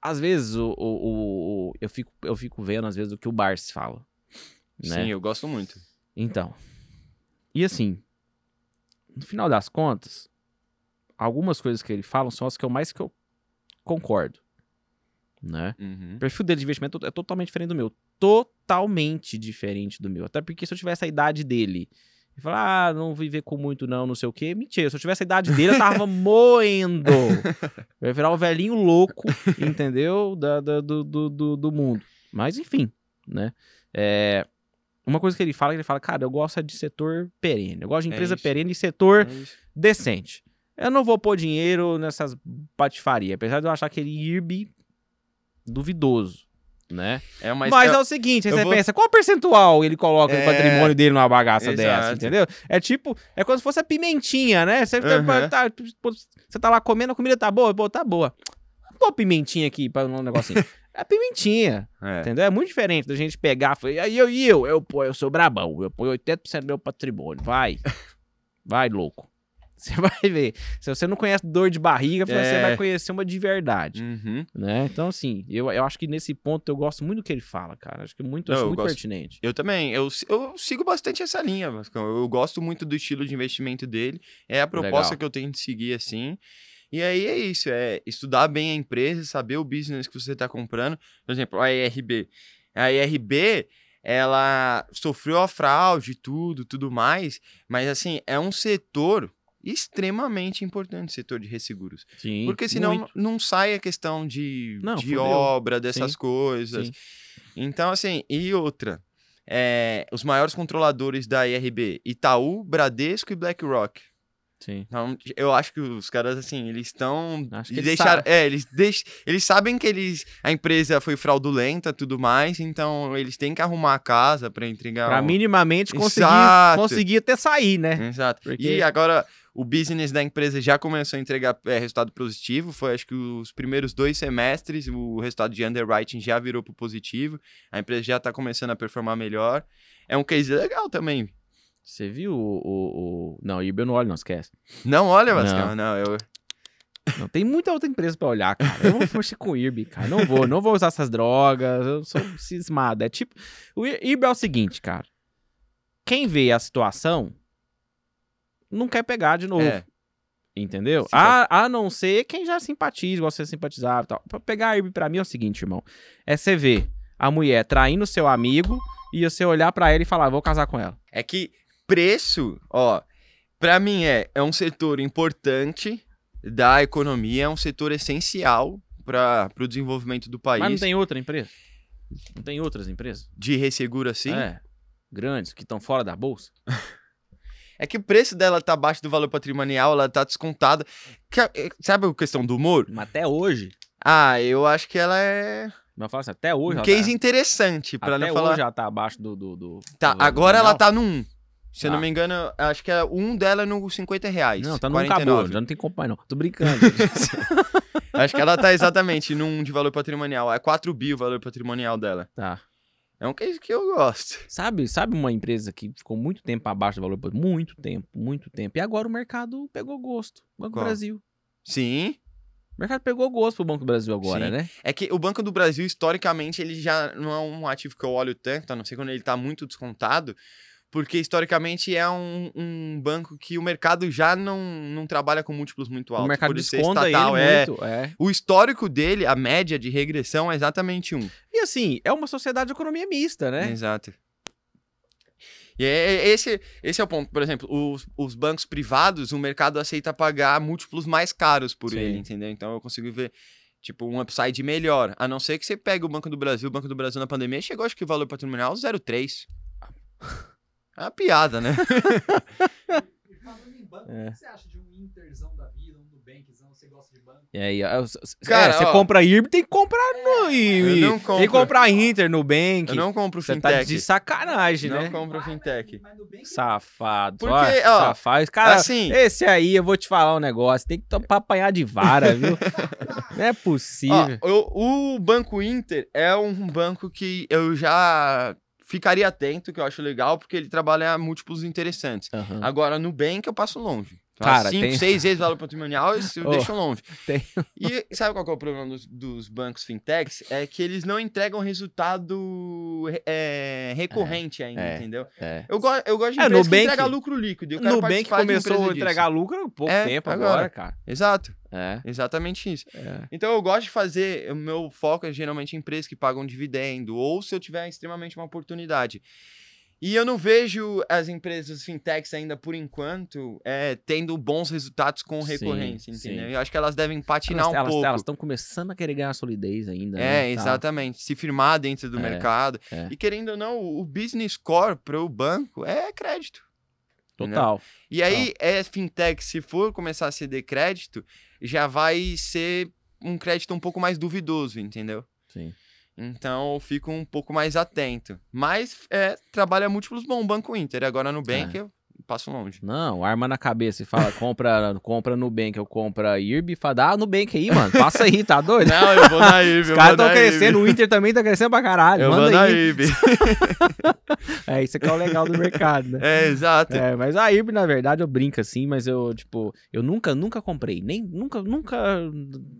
Às vezes o, o, o- eu, fico, eu fico vendo, às vezes, o que o Bars fala. Né? Sim, eu gosto muito. Então. E assim, no final das contas, algumas coisas que ele fala são as que eu mais que eu concordo. Né? Uhum. O perfil dele de investimento é totalmente diferente do meu. Totalmente diferente do meu. Até porque se eu tivesse a idade dele e falar, ah, não viver com muito não, não sei o quê, mentira. Se eu tivesse a idade dele, eu tava *laughs* moendo. Eu ia virar o velhinho louco, entendeu? Da, da- do, do, do, do mundo. Mas enfim, né? É, uma coisa que ele fala, ele fala, cara, eu gosto é de setor perene. Eu gosto de É empresa isso. perene e setor É decente. Eu não vou pôr dinheiro nessas patifarias, apesar de eu achar aquele IRB duvidoso, né? É, Mas, mas, é eu- o seguinte, aí você vou- pensa, qual percentual ele coloca no É, patrimônio dele numa bagaça exato. dessa, entendeu? É tipo, é como se fosse a pimentinha, né? Você, Aham. tá, você tá lá comendo, a comida tá boa, pô, tá boa. Pô, pimentinha aqui para um negocinho. *laughs* É pimentinha, é. entendeu? É muito diferente da gente pegar, e aí eu, e eu, eu, pô, eu sou brabão, eu ponho 80% do meu patrimônio, vai, *laughs* vai, louco. *laughs* Você vai ver. Se você não conhece dor de barriga, você É. vai conhecer uma de verdade, Uhum. né? Então, assim, eu, eu acho que nesse ponto eu gosto muito do que ele fala, cara. Acho que muito, Não, acho muito gosto. pertinente. Eu também, eu, eu sigo bastante essa linha, Vascão. Eu gosto muito do estilo de investimento dele. É a proposta Legal. que eu tenho de seguir assim. E aí é isso, é estudar bem a empresa, saber o business que você está comprando. Por exemplo, a IRB. A IRB, ela sofreu a fraude, tudo, tudo mais, mas assim, é um setor extremamente importante, setor de resseguros. Sim. Porque senão muito. não sai a questão de, Não, de fudeu. obra, dessas Sim, coisas. sim. Então, assim, e outra. é, os maiores controladores da IRB, Itaú, Bradesco e BlackRock. Sim. Então, eu acho que os caras, assim, eles estão. Acho que eles deixaram. sabem. É, eles, deix, eles sabem que eles, a empresa foi fraudulenta tudo mais, então eles têm que arrumar a casa para entregar. Pra um- minimamente conseguir, Exato. conseguir até sair, né? Exato. Porque- E agora o business da empresa já começou a entregar é, resultado positivo. Foi acho que os primeiros dois semestres o resultado de underwriting já virou pro positivo. A empresa já tá começando a performar melhor. É um case legal também. Você viu o. o, o... Não, o IRB eu não olho, não esquece. Não, olha, Vascão, não, eu. Não tem muita outra empresa pra olhar, cara. Eu vou mexer com o IRB, cara. Não vou, não vou usar essas drogas. Eu sou cismado. É tipo. O Ir- IRB é o seguinte, cara. Quem vê a situação não quer pegar de novo. É. Entendeu? A, a não ser quem já simpatiza, igual você simpatizava e tal. Pra pegar a IRB pra mim é o seguinte, irmão. É você ver a mulher traindo seu amigo e você olhar pra ela e falar, vou casar com ela. É que preço, ó, pra mim é, é um setor importante da economia, é um setor essencial para o desenvolvimento do país. Mas não tem outra empresa? Não tem outras empresas? De resseguro assim. É. Grandes, que estão fora da bolsa? *laughs* É que o preço dela tá abaixo do valor patrimonial, ela tá descontada. Que- eh, Sabe a questão do humor? Mas até hoje. Ah, eu acho que ela é Mas fala assim, até hoje. um case tá, interessante, até não falar. hoje ela tá abaixo do. do, do Tá, do- agora ela tá 1. Se eu não me engano, acho que é um dela no 50 reais. Não, tá no 49. acabou. Já não tem como mais, não. Tô brincando. *laughs* Acho que ela tá exatamente num de valor patrimonial. É 4 bi o valor patrimonial dela. tá. É um case que eu gosto. Sabe, sabe uma empresa que ficou muito tempo abaixo do valor? Muito tempo, muito tempo. E agora o mercado pegou gosto. Banco Qual? Brasil. Sim. O mercado pegou gosto pro Banco do Brasil agora, Sim. né? É que o Banco do Brasil, historicamente, ele já não é um ativo que eu olho tanto, a não ser quando ele tá muito descontado, porque historicamente é um, um banco que o mercado já não, não trabalha com múltiplos muito altos. o mercado desconta estatal, ele é. muito. É. O histórico dele, a média de regressão é exatamente um. E assim, é uma sociedade de economia mista, né? Exato. E é- é- esse, esse é o ponto. Por exemplo, os, os bancos privados, o mercado aceita pagar múltiplos mais caros por Sim. ele, entendeu? Então eu consigo ver, tipo, um upside melhor. A não ser que você pegue o Banco do Brasil. O Banco do Brasil na pandemia chegou, acho que o valor patrimonial 0,3. *laughs* É uma piada, né? Falando em banco, É. o que você acha de um Interzão da vida, um Nubankzão? Você gosta de banco? E aí, Cara, é, você ó. compra IRB, tem que comprar no Eu e, não Tem que compro. comprar Inter, Nubank. Eu não compro Você tá fintech. de sacanagem, Não né? compro Vai, fintech. mas Nubank- Safado. Porque, ó, safado. Cara, assim- esse aí, eu vou te falar um negócio. Tem que pra apanhar de vara, viu? *laughs* Não é possível. Ó, eu- o Banco Inter é um banco que eu já ficaria atento, que eu acho legal, porque ele trabalha múltiplos interessantes. Aham. Agora, no Bank eu passo longe. Cara, Cinco, tem- seis vezes valor patrimonial, *laughs* isso eu Oh, deixo longe. tem- E sabe qual é o problema dos, dos bancos fintechs? É que eles não entregam resultado é, recorrente ainda, é. entendeu? É. Eu, go eu gosto de É, empresa que Nubank- entrega lucro líquido. e Nubank começou a entregar disso. lucro há pouco É, tempo agora, agora. cara. Exato, É, exatamente isso. é. Então eu gosto de fazer, o meu foco é geralmente em empresas que pagam dividendo, ou se eu tiver extremamente uma oportunidade. E eu não vejo as empresas fintechs ainda, por enquanto, é, tendo bons resultados com Sim, recorrência, sim. entendeu? Eu acho que elas devem patinar Elas- um elas, pouco. Elas estão começando a querer ganhar solidez ainda. É, né? Tá. exatamente. Se firmar dentro do É, mercado. é. E querendo ou não, o business core para o banco é crédito. Total. E aí, é fintech, se for começar a ceder crédito, já vai ser um crédito um pouco mais duvidoso, entendeu? Sim. Então eu fico um pouco mais atento. Mas é, trabalha múltiplos bom, Banco Inter. Agora no Bank É. eu passo longe. Não, arma na cabeça e fala, compra, *laughs* compra Nubank, eu compro IRB, fala, dá Nubank aí, mano, passa aí, tá doido? Não, eu vou na IB. Os caras estão crescendo, o Inter também tá crescendo pra caralho, Eu vou manda na aí. IB. *laughs* É, isso que é o legal do mercado, né? É, exato. É, mas a IRB, na verdade, eu brinco assim, mas eu, tipo, eu nunca, nunca comprei, nem, nunca, nunca,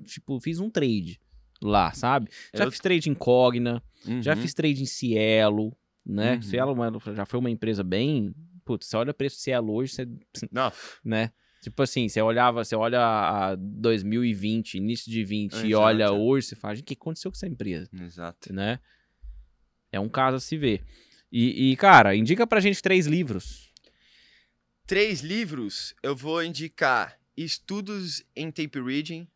tipo, fiz um trade lá, sabe? Já Eu- fiz trade em Cogna, já Uhum. fiz trade em Cielo, né? Uhum. Cielo mano, já foi uma empresa bem, putz, você olha o preço do Cielo hoje, você, *laughs* Não, né? Tipo assim, você olhava, você olha a 2020, início de 20 e Exato. olha hoje, você fala, "Gente, o que aconteceu com essa empresa, exato. né? É um caso a se ver. E, e, cara, indica pra gente três livros. Três livros eu vou indicar Estudos em Tape Reading,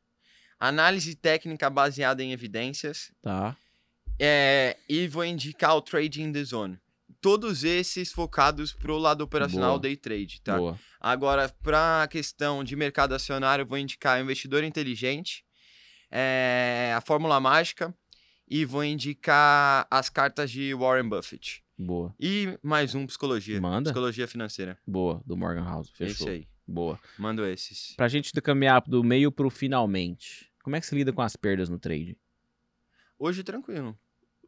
Análise Técnica Baseada em Evidências Tá. é, e vou indicar o Trading in the Zone. Todos esses focados pro lado operacional Boa. day trade, tá? Boa. Agora, para a questão de mercado acionário, vou indicar o Investidor Inteligente, é, a Fórmula Mágica e vou indicar as cartas de Warren Buffett. Boa. E mais um, Psicologia. Manda. Psicologia Financeira. Boa. Do Morgan House. Fechou. Esse aí. Boa. Mando esses. Pra gente caminhar do meio pro finalmente. Como é que você lida com as perdas no trade? Hoje, tranquilo.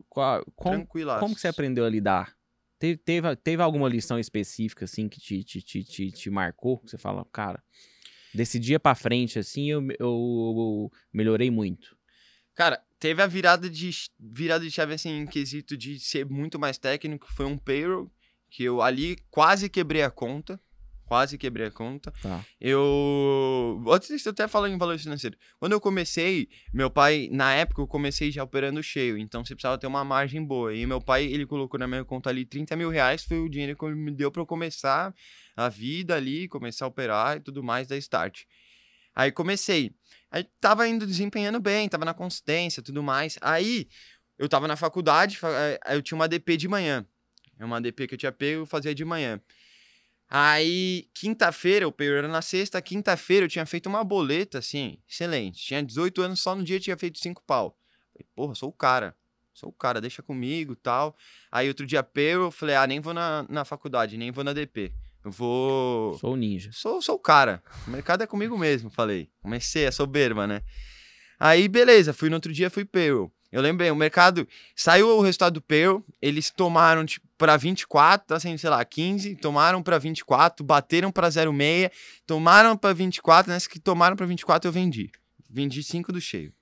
Qual, como, Tranquilaço. como que você aprendeu a lidar? Teve, teve, teve alguma lição específica, assim, que te, te, te, te, te marcou? Você fala, cara, desse dia pra frente, assim, eu, eu, eu melhorei muito. Cara, teve a virada de, virada de chave, assim, em quesito de ser muito mais técnico, foi um payroll, que eu ali quase quebrei a conta. Quase quebrei a conta. Tá. Eu. Antes até falo em valor financeiro. Quando eu comecei, meu pai, na época, eu comecei já operando cheio, então você precisava ter uma margem boa. E meu pai, ele colocou na minha conta ali 30 mil reais, foi o dinheiro que ele me deu pra eu começar a vida ali, começar a operar e tudo mais da Start. Aí comecei. Aí tava indo desempenhando bem, tava na consistência tudo mais. Aí eu tava na faculdade, fa- eh, eu tinha uma DP de manhã. É uma DP que eu tinha pego, eu fazia de manhã. Aí, quinta-feira, o período era na sexta, quinta-feira eu tinha feito uma boleta, assim, excelente. Tinha 18 anos, só no dia eu tinha feito 5 pau. Falei, porra, sou o cara. Sou o cara, deixa comigo tal. Aí outro dia payroll, eu falei, ah, nem vou na, na faculdade, nem vou na DP. Eu vou. Sou o ninja. Sou, sou o cara. O mercado é comigo mesmo, falei. Comecei a soberba, né? Aí, beleza, fui no outro dia, fui payroll. Eu lembrei, o mercado saiu o resultado do payroll, eles tomaram tipo, para 24, tá sendo, sei lá, 15, tomaram para 24, bateram para 0,6, tomaram para 24, nessa que tomaram para 24 eu vendi. vendi 5 do cheio.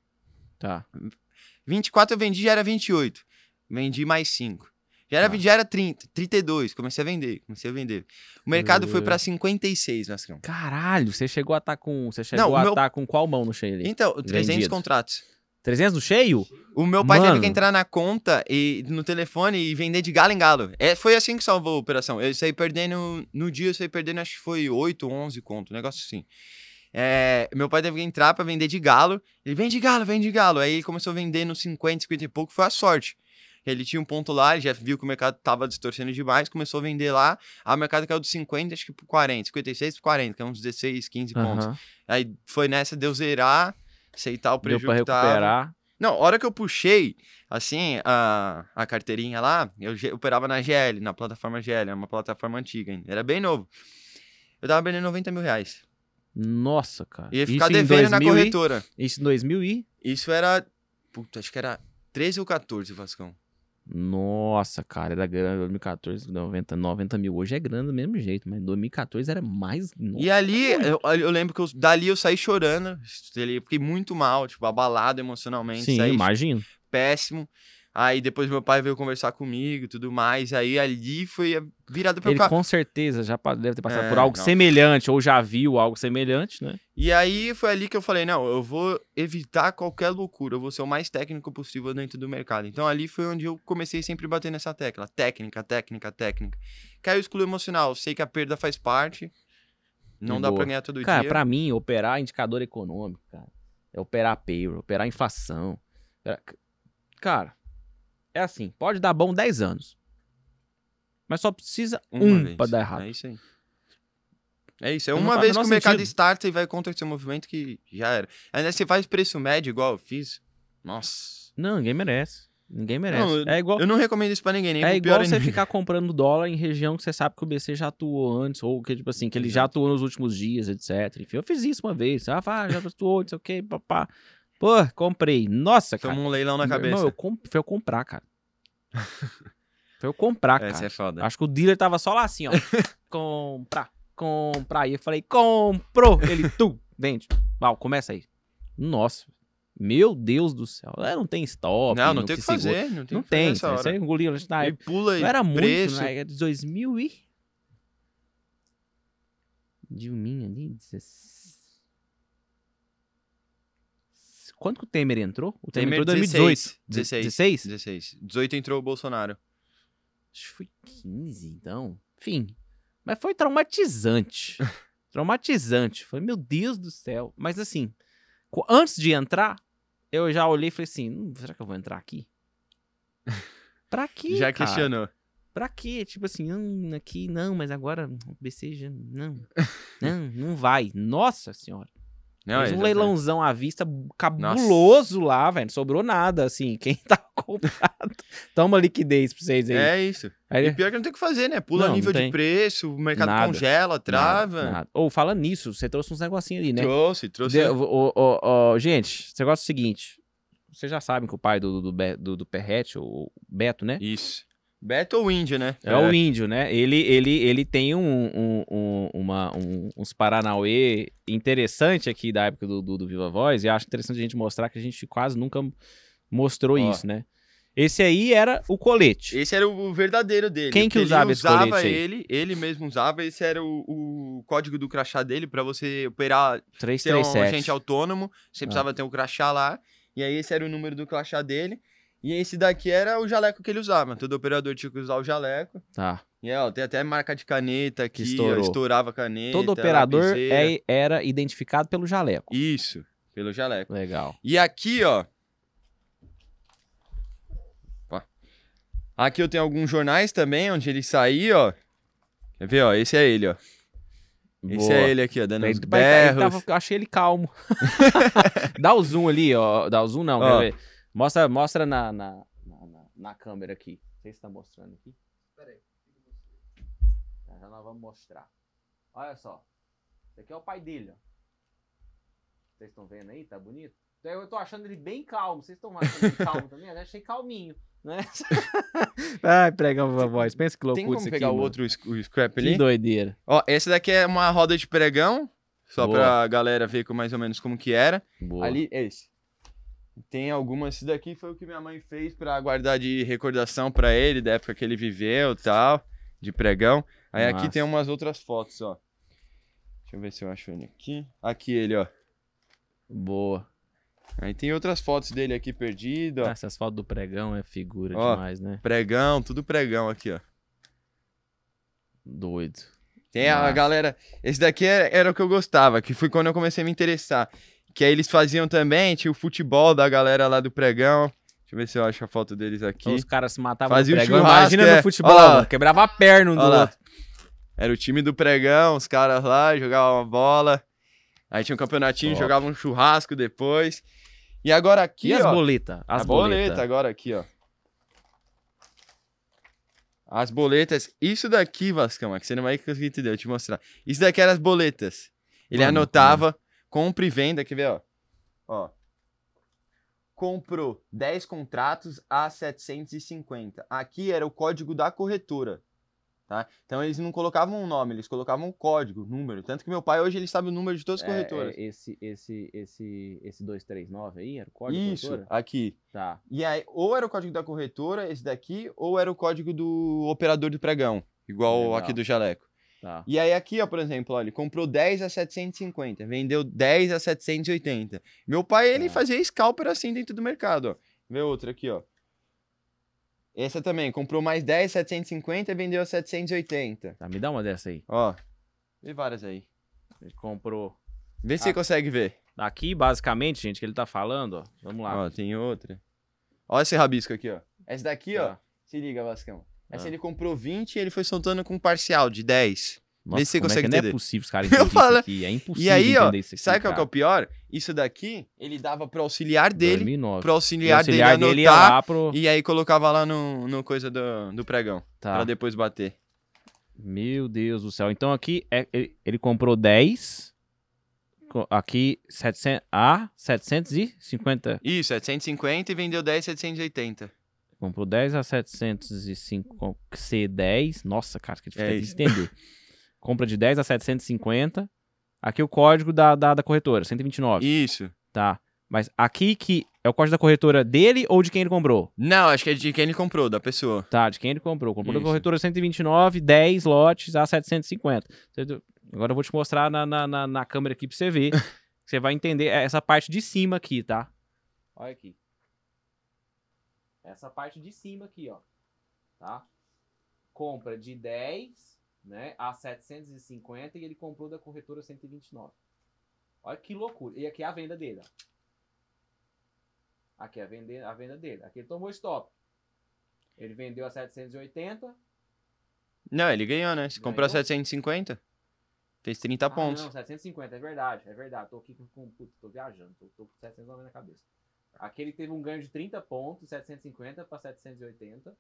Tá. 24 eu vendi, já era 28. Vendi mais 5. Já era, Tá. já era 30, 32. Comecei a vender, comecei a vender. O mercado foi Uh. pra 56, Vascão. Caralho, você chegou a estar com. Você chegou Não, a meu- estar com qual mão no cheio ali? Então, 300 Vendido. contratos. 300 no cheio? O meu pai teve Mano. que entrar na conta e no telefone e vender de galo em galo. É, foi assim que salvou a operação. Eu saí perdendo, no dia eu saí perdendo, acho que foi 8, 11 conto, um negócio assim. É, meu pai teve que entrar pra vender de galo. Ele vende galo, vende galo. Aí ele começou a vender nos 50, 50 e pouco, foi a sorte. Ele tinha um ponto lá, ele já viu que o mercado tava distorcendo demais, começou a vender lá. Aí o mercado caiu dos 50, acho que pro 40, 56 pro 40, que é uns 16, 15 pontos. Aham. Aí foi nessa, deu zerar, aceitar o Deu prejuízo pra que tava. recuperar. Não, a hora que eu puxei, assim, a, a carteirinha lá, eu operava na GL, na plataforma GL, é uma plataforma antiga ainda. Era bem novo. Eu tava vendendo 90 mil reais. Nossa, cara. Ia ficar Isso devendo na 2000 e- corretora. Isso em 2000 e... Isso era. Puta, acho que era 13 ou 14, Vascão. Nossa, cara, era grana. 2014, 90, 90 mil. Hoje é grana do mesmo jeito, mas em 2014 era mais. E ali, eu, eu lembro que eu- dali eu saí chorando. Fiquei muito mal, tipo, abalado emocionalmente. Sim, saí imagino. péssimo. Aí depois meu pai veio conversar comigo e tudo mais. Aí ali foi pra eu Ele com certeza já deve ter passado É, por algo não. semelhante, ou já viu algo semelhante, né? E aí foi ali que eu falei, não, eu vou evitar qualquer loucura, eu vou ser o mais técnico possível dentro do mercado. Então ali foi onde eu comecei sempre a bater nessa tecla, técnica, técnica, técnica. Caiu o excluo emocional, sei que a perda faz parte, não dá boa. pra ganhar todo Cara, dia. pra mim, operar indicador econômico, cara, é operar payroll, operar inflação. operar- Cara, é assim, pode dar bom 10 anos. Mas só precisa Uma um pra dar errado. É isso aí. É isso, é uma vez que o mercado sentido. starta e vai acontecer um movimento que já era. Ainda você faz preço médio igual eu fiz. Nossa. Não, ninguém merece. Ninguém merece. Não, eu- é igual, Eu não recomendo isso pra ninguém, nem é igual você ficar comprando dólar em região que você sabe que o BC já atuou antes, ou que, tipo assim, que ele já atuou nos últimos dias, etc. Enfim, eu fiz isso uma vez. Ah, já atuou, não sei o que, papá. Pô, comprei. Nossa, cara. Toma um leilão na cabeça. irmão, eu comp... foi eu comprar, cara. *laughs* foi eu comprar, Essa cara. é foda. Acho que o dealer tava só lá assim, ó. *laughs* comprar, comprar. E eu falei, comprou. Ele, *laughs* tu, vende. Val, começa aí. Nossa. Meu Deus do céu. É, não tem stop. não, não tem o que segura. fazer. Não tem Não tem. Isso aí engoliu gente na E pula e Não era muito, preço. né? Era de 2000 e... Dilminha ali, 16... Quando que o Temer entrou? O Temer, Temer, entrou em 2018. 16. 16? 16. 18 entrou o Bolsonaro. Acho que foi 15, então. Enfim. Mas foi traumatizante. *laughs* traumatizante. Foi, meu Deus do céu. Mas assim, antes de entrar, eu já olhei e falei assim: "Hum, será que eu vou entrar aqui? *laughs* Pra quê? Já cara? questionou. Pra quê? Tipo assim, hum, aqui não, mas agora o BC já. Não. *laughs* Não, não vai. Nossa senhora. Não, Fez um leilãozão à vista cabuloso lá, velho. Não sobrou nada, assim. *laughs* Quem tava comprado. Toma liquidez pra vocês aí. É isso. Aí E pior que não tem o que fazer, né? Pula Não, não nível de tem. preço, o mercado Nada. congela, trava. Ou fala nisso, você trouxe uns negocinhos ali, né? Trouxe, trouxe. De- o- o- o- gente, esse negócio é o seguinte. Vocês já sabem que o pai do, do, do, do Perrete, o Beto, né? Isso. Beto ou índio, né? É, o índio, né? Ele, ele, ele tem um, um, um- uma, um- uns Paranauê interessante aqui da época do, do, do Viva Voz, e acho interessante a gente mostrar que a gente quase nunca mostrou Ó. isso, né? Esse aí era o colete. Esse era o verdadeiro dele. Quem que Ele usava esse usava colete aí? ele, ele mesmo usava. Esse era o, o código do crachá dele pra você operar, ser um 337. agente autônomo. Você Ah. precisava ter o crachá lá. E aí esse era o número do crachá dele. E esse daqui era o jaleco que ele usava. Todo operador tinha que usar o jaleco. Tá. E ó, tem até marca de caneta aqui, Que ó, estourou. estourava caneta. Todo operador é- era identificado pelo jaleco. Isso, pelo jaleco. Legal. E aqui, ó. Aqui eu tenho alguns jornais também, onde ele saía, ó. Quer ver, ó? Esse é ele, ó. Esse Boa. é ele aqui, ó, dando Ele- uns ele berros. tava- eu achei ele calmo. *laughs* Dá o zoom ali, ó. Dá o zoom não, Ó. quer ver? Mostra, mostra na, na, na, na- na câmera aqui. Não sei se tá mostrando aqui. Peraí. Já já nós vamos mostrar. Olha só. Esse aqui é o pai dele, ó. Vocês estão vendo aí? Tá bonito? Então, Eu tô achando ele bem calmo. Vocês estão achando ele calmo também? Eu achei calminho, né? *laughs* Ai, pregão a voz. Pensa que loucura Tem como isso pegar aqui, o mano. outro o scrap Que ali? doideira. Ó, esse daqui é uma roda de pregão. Só Boa. pra galera ver com mais ou menos como que era. Boa. Ali, esse. Tem algumas. Esse daqui foi o que minha mãe fez pra guardar de recordação pra ele, da época que ele viveu e tal, de pregão. Aí aqui Massa. tem umas outras fotos, ó. Deixa eu ver se eu acho ele aqui. Aqui ele, ó. Boa. Aí tem outras fotos dele aqui perdido, ó. Essas fotos do pregão é figura Ó. demais, né? Pregão, tudo pregão aqui, ó. Doido. Tem a Massa. galera. Esse daqui era, era o que eu gostava, que foi quando eu comecei a me interessar. Que aí eles faziam também, tinha o futebol da galera lá do pregão. Deixa eu ver se eu acho a foto deles aqui. Então, os caras se matavam Fazia no pregão. Imagina é. no futebol, lá. mano. Quebrava a perna um do lá. outro. Era o time do pregão, os caras lá jogavam uma bola. Aí tinha um campeonatinho, Top. jogavam um churrasco depois. E agora aqui, E as ó. boletas? As a boleta boletas. agora aqui, ó. As boletas. Isso daqui, Vascão, é que você não vai conseguir entender, eu te mostrar. Isso daqui eram as boletas. Ele Mano, anotava, compra e venda, quer ver, ó. Ó. Comprou 10 contratos a 750. Aqui era o código da corretora. Tá? Então eles não colocavam um nome, eles colocavam um código, número. Tanto que meu pai hoje ele sabe o número de todas as corretoras. É, é, esse, esse, esse, esse 239 aí era o código da Isso, corretora? aqui. Tá. E aí, ou era o código da corretora, esse daqui, ou era o código do operador do pregão, igual Legal. aqui do jaleco. Tá. E aí aqui, ó, por exemplo, ó, ele comprou 10 a 750, vendeu 10 a 780. Meu pai, ele Tá. fazia scalper assim dentro do mercado, ó. Vê outra aqui, ó. Essa também, comprou mais 10 a 750 e vendeu a 780. Tá, me dá uma dessa aí. Ó, vê várias aí. Ele comprou. Vê se você Ah. consegue ver. Aqui, basicamente, gente, que ele tá falando, ó. Vamos lá. Ó, tem outra. Ó esse rabisco aqui, ó. Essa daqui, ó, Tá. se liga, Vascão. Essa Ah. ele comprou 20 e ele foi soltando com um parcial de 10. Nossa, se você como é consegue que não é entender. possível os caras *laughs* Eu entenderem falo- isso aqui. É impossível E aí, ó, entender aqui, sabe qual que é o pior? Isso daqui, ele dava pro auxiliar dele, 2009. pro auxiliar, auxiliar dele dele ia anotar, pro... e aí colocava lá no, no coisa do, do pregão, Tá. pra depois bater. Meu Deus do céu. Então aqui, é- ele, ele comprou 10. co- Aqui, 700, a 750. Isso, 750 e vendeu 10, 780. Comprou 10 a 705 C10. Nossa, cara, que difícil É de entender. *laughs* Compra de 10 a 750. Aqui o código da, da, da corretora, 129. Isso. Tá. Mas aqui que é o código da corretora dele ou de quem ele comprou? Não, acho que é de quem ele comprou, da pessoa. Tá, de quem ele comprou. Comprou da Isso. corretora 129, 10 lotes a 750. Você- Agora eu vou te mostrar na, na, na, na câmera aqui pra você ver. *laughs* você vai entender essa parte de cima aqui, tá? Olha aqui. Essa parte de cima aqui, ó. Tá? Compra de 10, né, a 750 e ele comprou da corretora 129. Olha que loucura. E aqui é a venda dele, ó. Aqui é a venda, a venda dele. Aqui ele tomou stop. Ele vendeu a 780. Não, ele ganhou, né? Você comprou a Ganhou. 750, fez 30 Ah, pontos. não, 750, é verdade, é verdade. Tô aqui com, putz, tô viajando, tô, tô com 790 na cabeça. Aqui ele teve um ganho de 30 pontos, 750 para 780.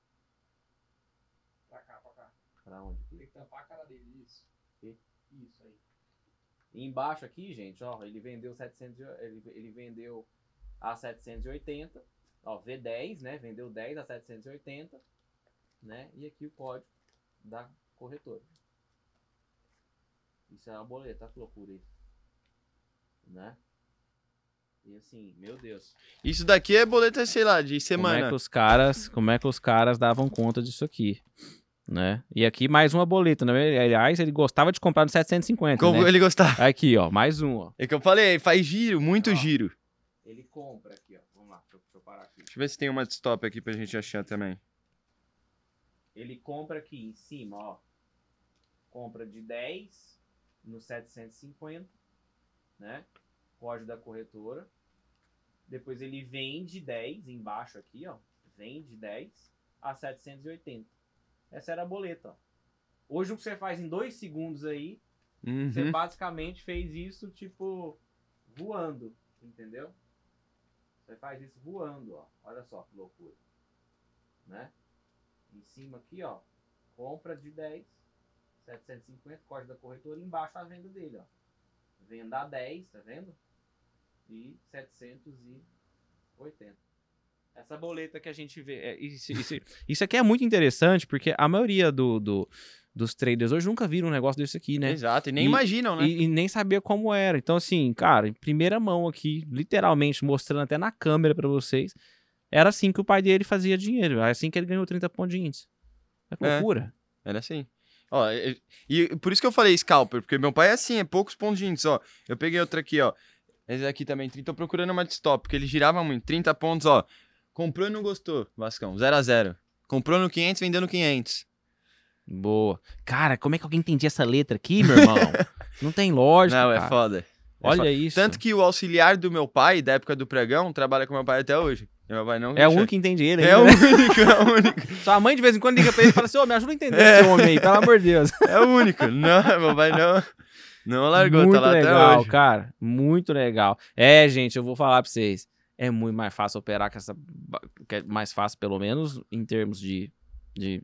Pra cá, pra cá. Pra onde? Tem que tampar a cara dele. Isso. Isso aí. E embaixo aqui, gente, ó, ele vendeu 700, e- ele, ele vendeu a 780, ó, V10, né? Vendeu 10 a 780, né? E aqui o código da corretora. Isso é uma boleta, que loucura isso. Né? E assim, meu Deus. Isso daqui é boleta, sei lá, de Como é semana. que os caras, como é que os caras davam conta disso aqui, né? E aqui mais uma boleta, né? Aliás, ele gostava de comprar no 750, Como né? ele gostava. Aqui, ó, mais um, ó. É que eu falei, faz giro, muito Ó. giro. Ele compra aqui, ó. Vamos lá, deixa eu, deixa eu parar aqui. Deixa eu ver se tem uma de stop aqui pra gente achar também. Ele compra aqui em cima, ó. Compra de 10 no 750, né? Código da corretora. Depois ele vende 10 embaixo aqui, ó. Vende 10 a 780. Essa era a boleta, ó. Hoje o que você faz em dois segundos aí, você Uhum. basicamente fez isso, tipo, voando, entendeu? Você faz isso voando, ó. Olha só que loucura. Né? Em cima aqui, ó. Compra de 10, 750, código da corretora, embaixo a venda dele, ó. Venda a 10, tá vendo? E 780. Essa boleta que a gente vê. é, isso, isso, isso aqui é muito interessante, porque a maioria do, do- dos traders hoje nunca viram um negócio desse aqui, né? Exato, e nem E- imaginam, né? E, e nem sabia como era. Então, assim, cara, em primeira mão aqui, literalmente mostrando até na câmera pra vocês, era assim que o pai dele fazia dinheiro. Era assim que ele ganhou 30 pontos de índice. É É. loucura. Era assim. Ó, e, e por isso que eu falei scalper, porque meu pai é assim, é poucos pontos de índice, ó. Eu peguei outra aqui, ó. Esse aqui também, 30, tô procurando uma de stop, porque ele girava muito. 30 pontos, ó. Comprou e não gostou, Vascão, 0 a 0 Comprou no 500, vendeu no 500. Boa. Cara, como é que alguém entendia essa letra aqui, meu irmão? *laughs* Não tem lógica. não, é cara. foda. É Olha foda. isso. Tanto que o auxiliar do meu pai, da época do pregão, trabalha com meu pai até hoje. E meu pai não É o único que entende ele. É o né? único, é o único. *laughs* Sua mãe de vez em quando liga pra ele e fala assim: Ô, me ajuda a entender É. esse homem aí, pelo amor de Deus. É o único. Não, meu pai não. Não largou, muito tá lá legal, até hoje. cara. Muito legal. É, gente, eu vou falar pra vocês. É muito mais fácil operar com essa. é mais fácil, pelo menos, em termos de, de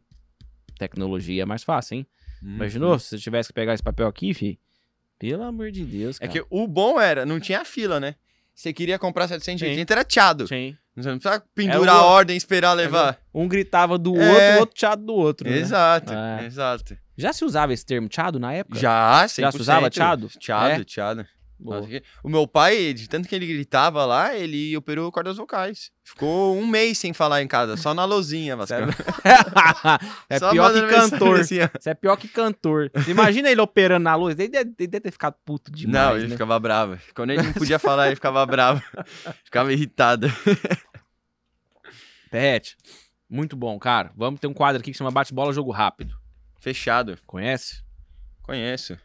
tecnologia, é mais fácil, hein? Hum, Imaginou? Se você tivesse que pegar esse papel aqui, fi? Pelo amor de Deus, É cara. que o bom era, não tinha fila, né? Você queria comprar 780, Sim. era tchado. Sim. Você não precisava pendurar o- a ordem e esperar levar. Um gritava do É. outro, o outro tchado do outro. né? Exato, É. exato. Já se usava esse termo tchado na época? Já, 100%. Já se usava tchado? Tchado, É? tchado. O meu pai, de tanto que ele gritava lá, ele operou cordas vocais. Ficou um mês sem falar em casa, só na lozinha, Vascão. *laughs* é Só pior que cantor. assim, é pior que cantor. Imagina ele operando na luz. Ele deve, ter ficado puto demais. não, ele né? ficava bravo. Quando ele não podia falar, ele ficava bravo. *laughs* ficava irritado. *laughs* Pet. Muito bom, cara. Vamos ter um quadro aqui que chama Bate-Bola Jogo Rápido. Fechado. Conhece? Conheço.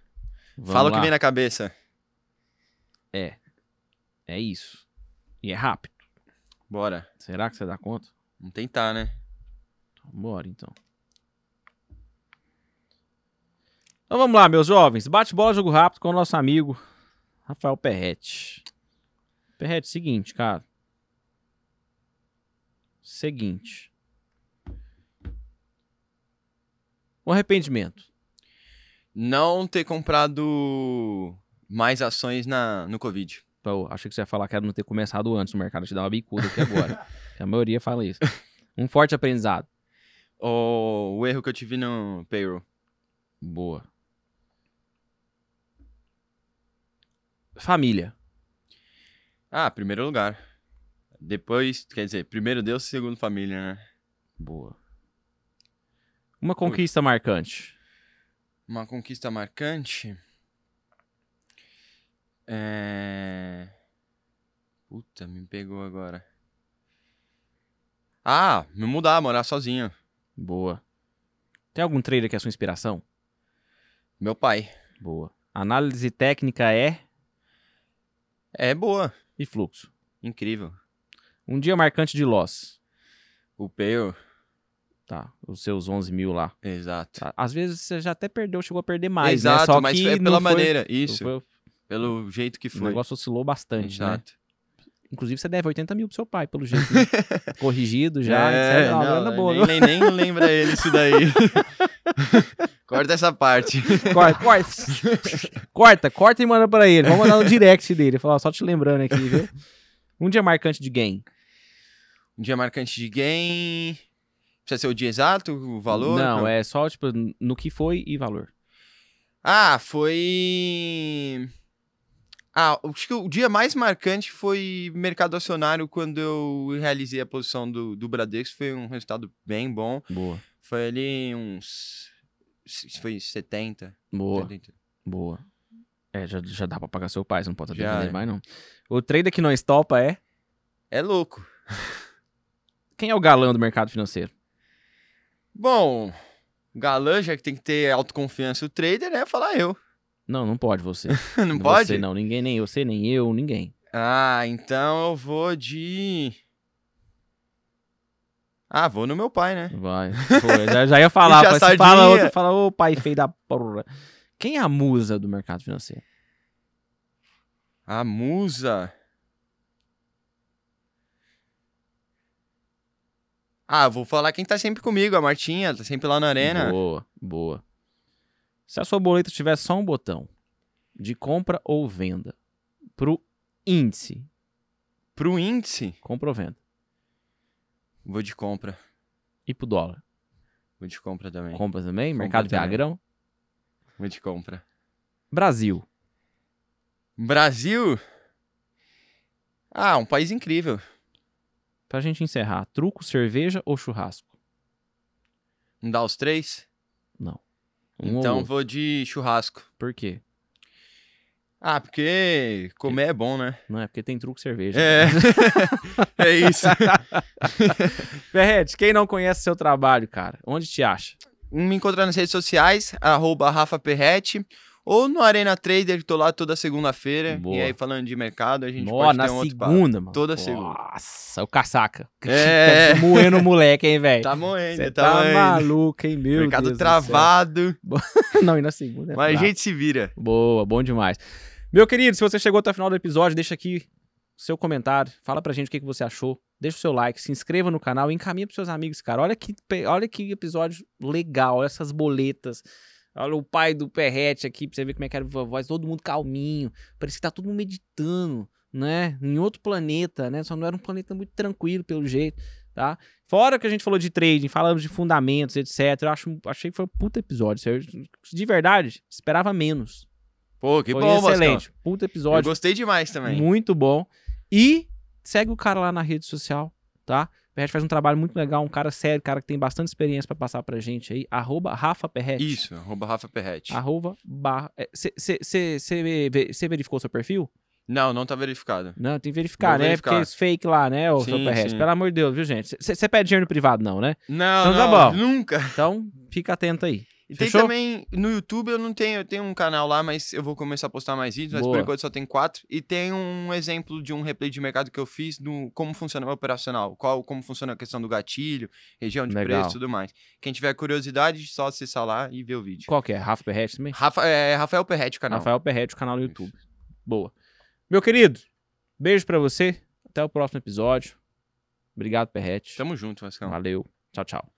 Vamos Fala o que lá. vem na cabeça. É isso. E é rápido. Bora. Será que você dá conta? Vamos tentar, né? Bora, então. Então vamos lá, meus jovens. Bate-bola, jogo rápido com o nosso amigo Rafael Perrete. Perrete, seguinte, cara. Seguinte. O arrependimento. Não ter comprado mais ações na, no Covid. Eu achei que você ia falar que era não ter começado antes no mercado. Te dar uma bicuda aqui agora. *laughs* A maioria fala isso. Um forte aprendizado. O, o erro que eu tive no payroll. Boa. Família. Ah, primeiro lugar. Depois, quer dizer, primeiro Deus, segundo família, né? Boa. Uma conquista marcante. Uma conquista marcante. É. Puta, me pegou agora. Ah, me mudar, morar sozinho. Boa. Tem algum trader que é sua inspiração? Meu pai. Boa. Análise técnica é É boa. e fluxo. Incrível. Um dia marcante de loss. O payroll. Tá, os seus 11 mil lá. Exato. Tá, Às vezes você já até perdeu, chegou a perder mais, né? Exato, Só mas que é pela foi- maneira. Isso. foi- Pelo jeito que o foi. negócio oscilou bastante, né? Exato. Inclusive você deve 80 mil pro seu pai, pelo jeito. né? *laughs* Corrigido já. É, É, uma não, grana boa. nem, nem, nem lembra ele isso daí. *laughs* Corta essa parte. Corta, corta. corta, corta e manda pra ele. Vamos mandar no direct dele. Falar, só te lembrando aqui, viu? Um dia marcante de game. Um dia marcante de game. Precisa ser o dia exato, o valor? Não, é só, tipo, no que foi e valor. Ah, foi. Ah, acho que o dia mais marcante foi mercado acionário quando eu realizei a posição do, do Bradesco. Foi um resultado bem bom. Boa, Foi ali uns. Foi 70. boa, 70. boa. É, já, já dá pra pagar seu pai, você não pode devendo é. mais, não. O trader que não estopa é... É louco. *laughs* Quem é o galã do mercado financeiro? Bom, galã, já que tem que ter autoconfiança o trader, né? Falar eu. Não, não pode você. *laughs* Não pode? Você não, ninguém, nem você, nem eu, ninguém. Ah, então eu vou de. Ah, vou no meu pai, né? Vai. *laughs* Pô, já, já ia falar, mas você fala outro, fala, ô pai feio da porra. Quem é a musa do mercado financeiro? A musa. Ah, vou falar quem tá sempre comigo, a Martinha, tá sempre lá na arena. Boa, boa. Se a sua boleta tivesse só um botão de compra ou venda pro índice, Pro índice, compra ou venda? Vou de compra. E pro dólar? Vou de compra também. Compra também? Compra Mercado também. Viagrão? Vou de compra. Brasil. Brasil? Ah, um país incrível. Pra gente encerrar, truco, cerveja ou churrasco? Não dá os três? Um então vou de churrasco. Por quê? Ah, porque comer é bom, né? Não é porque tem truco e cerveja. É. *laughs* é isso. *laughs* Ferret, quem não conhece seu trabalho, cara, onde te acha? Me encontrar nas redes sociais, arroba Rafa Perrete, ou no Arena Trader, que tô lá toda segunda-feira. E aí, falando de mercado, a gente Nó, pode ter um outro papo. segunda, mano. Toda segunda. Nossa, o casaca. *laughs* É. Tá *laughs* moendo o moleque, hein, velho? Tá moendo, tá, tá moendo. maluco, hein, meu Mercado Deus do travado. *laughs* Não, e na segunda é mas a gente se vira. Boa, bom demais. Meu querido, se você chegou até o final do episódio, deixa aqui seu comentário, fala pra gente o que, que você achou, deixa o seu like, se inscreva no canal e encaminha pros seus amigos, cara. Olha que, olha que episódio legal, olha essas boletas. Olha o pai do Perrete aqui, pra você ver como é que era a voz, todo mundo calminho. Parece que tá todo mundo meditando, né? Em outro planeta, né? Só não era um planeta muito tranquilo, pelo jeito, tá? Fora que a gente falou de trading, falamos de fundamentos, etc. Eu acho, achei que foi um puta episódio. sério. De verdade, esperava menos. Pô, que Foi bom, excelente. Puta Eu episódio. gostei demais também. Muito bom. E segue o cara lá na rede social, tá? O Perrete faz um trabalho muito legal, um cara sério, cara que tem bastante experiência pra passar pra gente aí. Arroba Rafa Perrete. Isso, arroba Rafa Perrete. Arroba barra. Você verificou seu perfil? Não, não tá verificado. Não, tem que verificar, Vou né? verificar. Porque esse fake lá, né, o seu Perrete? sim. Pelo amor de Deus, viu, gente? Você pede dinheiro no privado, não, né? Não, Então tá não, bom. nunca. Então, fica atento aí. E tem também, no YouTube eu não tenho, eu tenho um canal lá, mas eu vou começar a postar mais vídeos, mas Boa. por enquanto só tem quatro. E tem um exemplo de um replay de mercado que eu fiz do como funciona o operacional, qual, como funciona a questão do gatilho, região de Legal. preço e tudo mais. Quem tiver curiosidade, só acessar lá e ver o vídeo. Qual que é? Rafa Perrete também? Rafa, é, Rafael Perrete, o canal. Rafael Perrete, o canal no YouTube. Boa. Meu querido, beijo pra você. Até o próximo episódio. Obrigado, Perrete. Tamo junto, Vascão. Valeu. Tchau, tchau.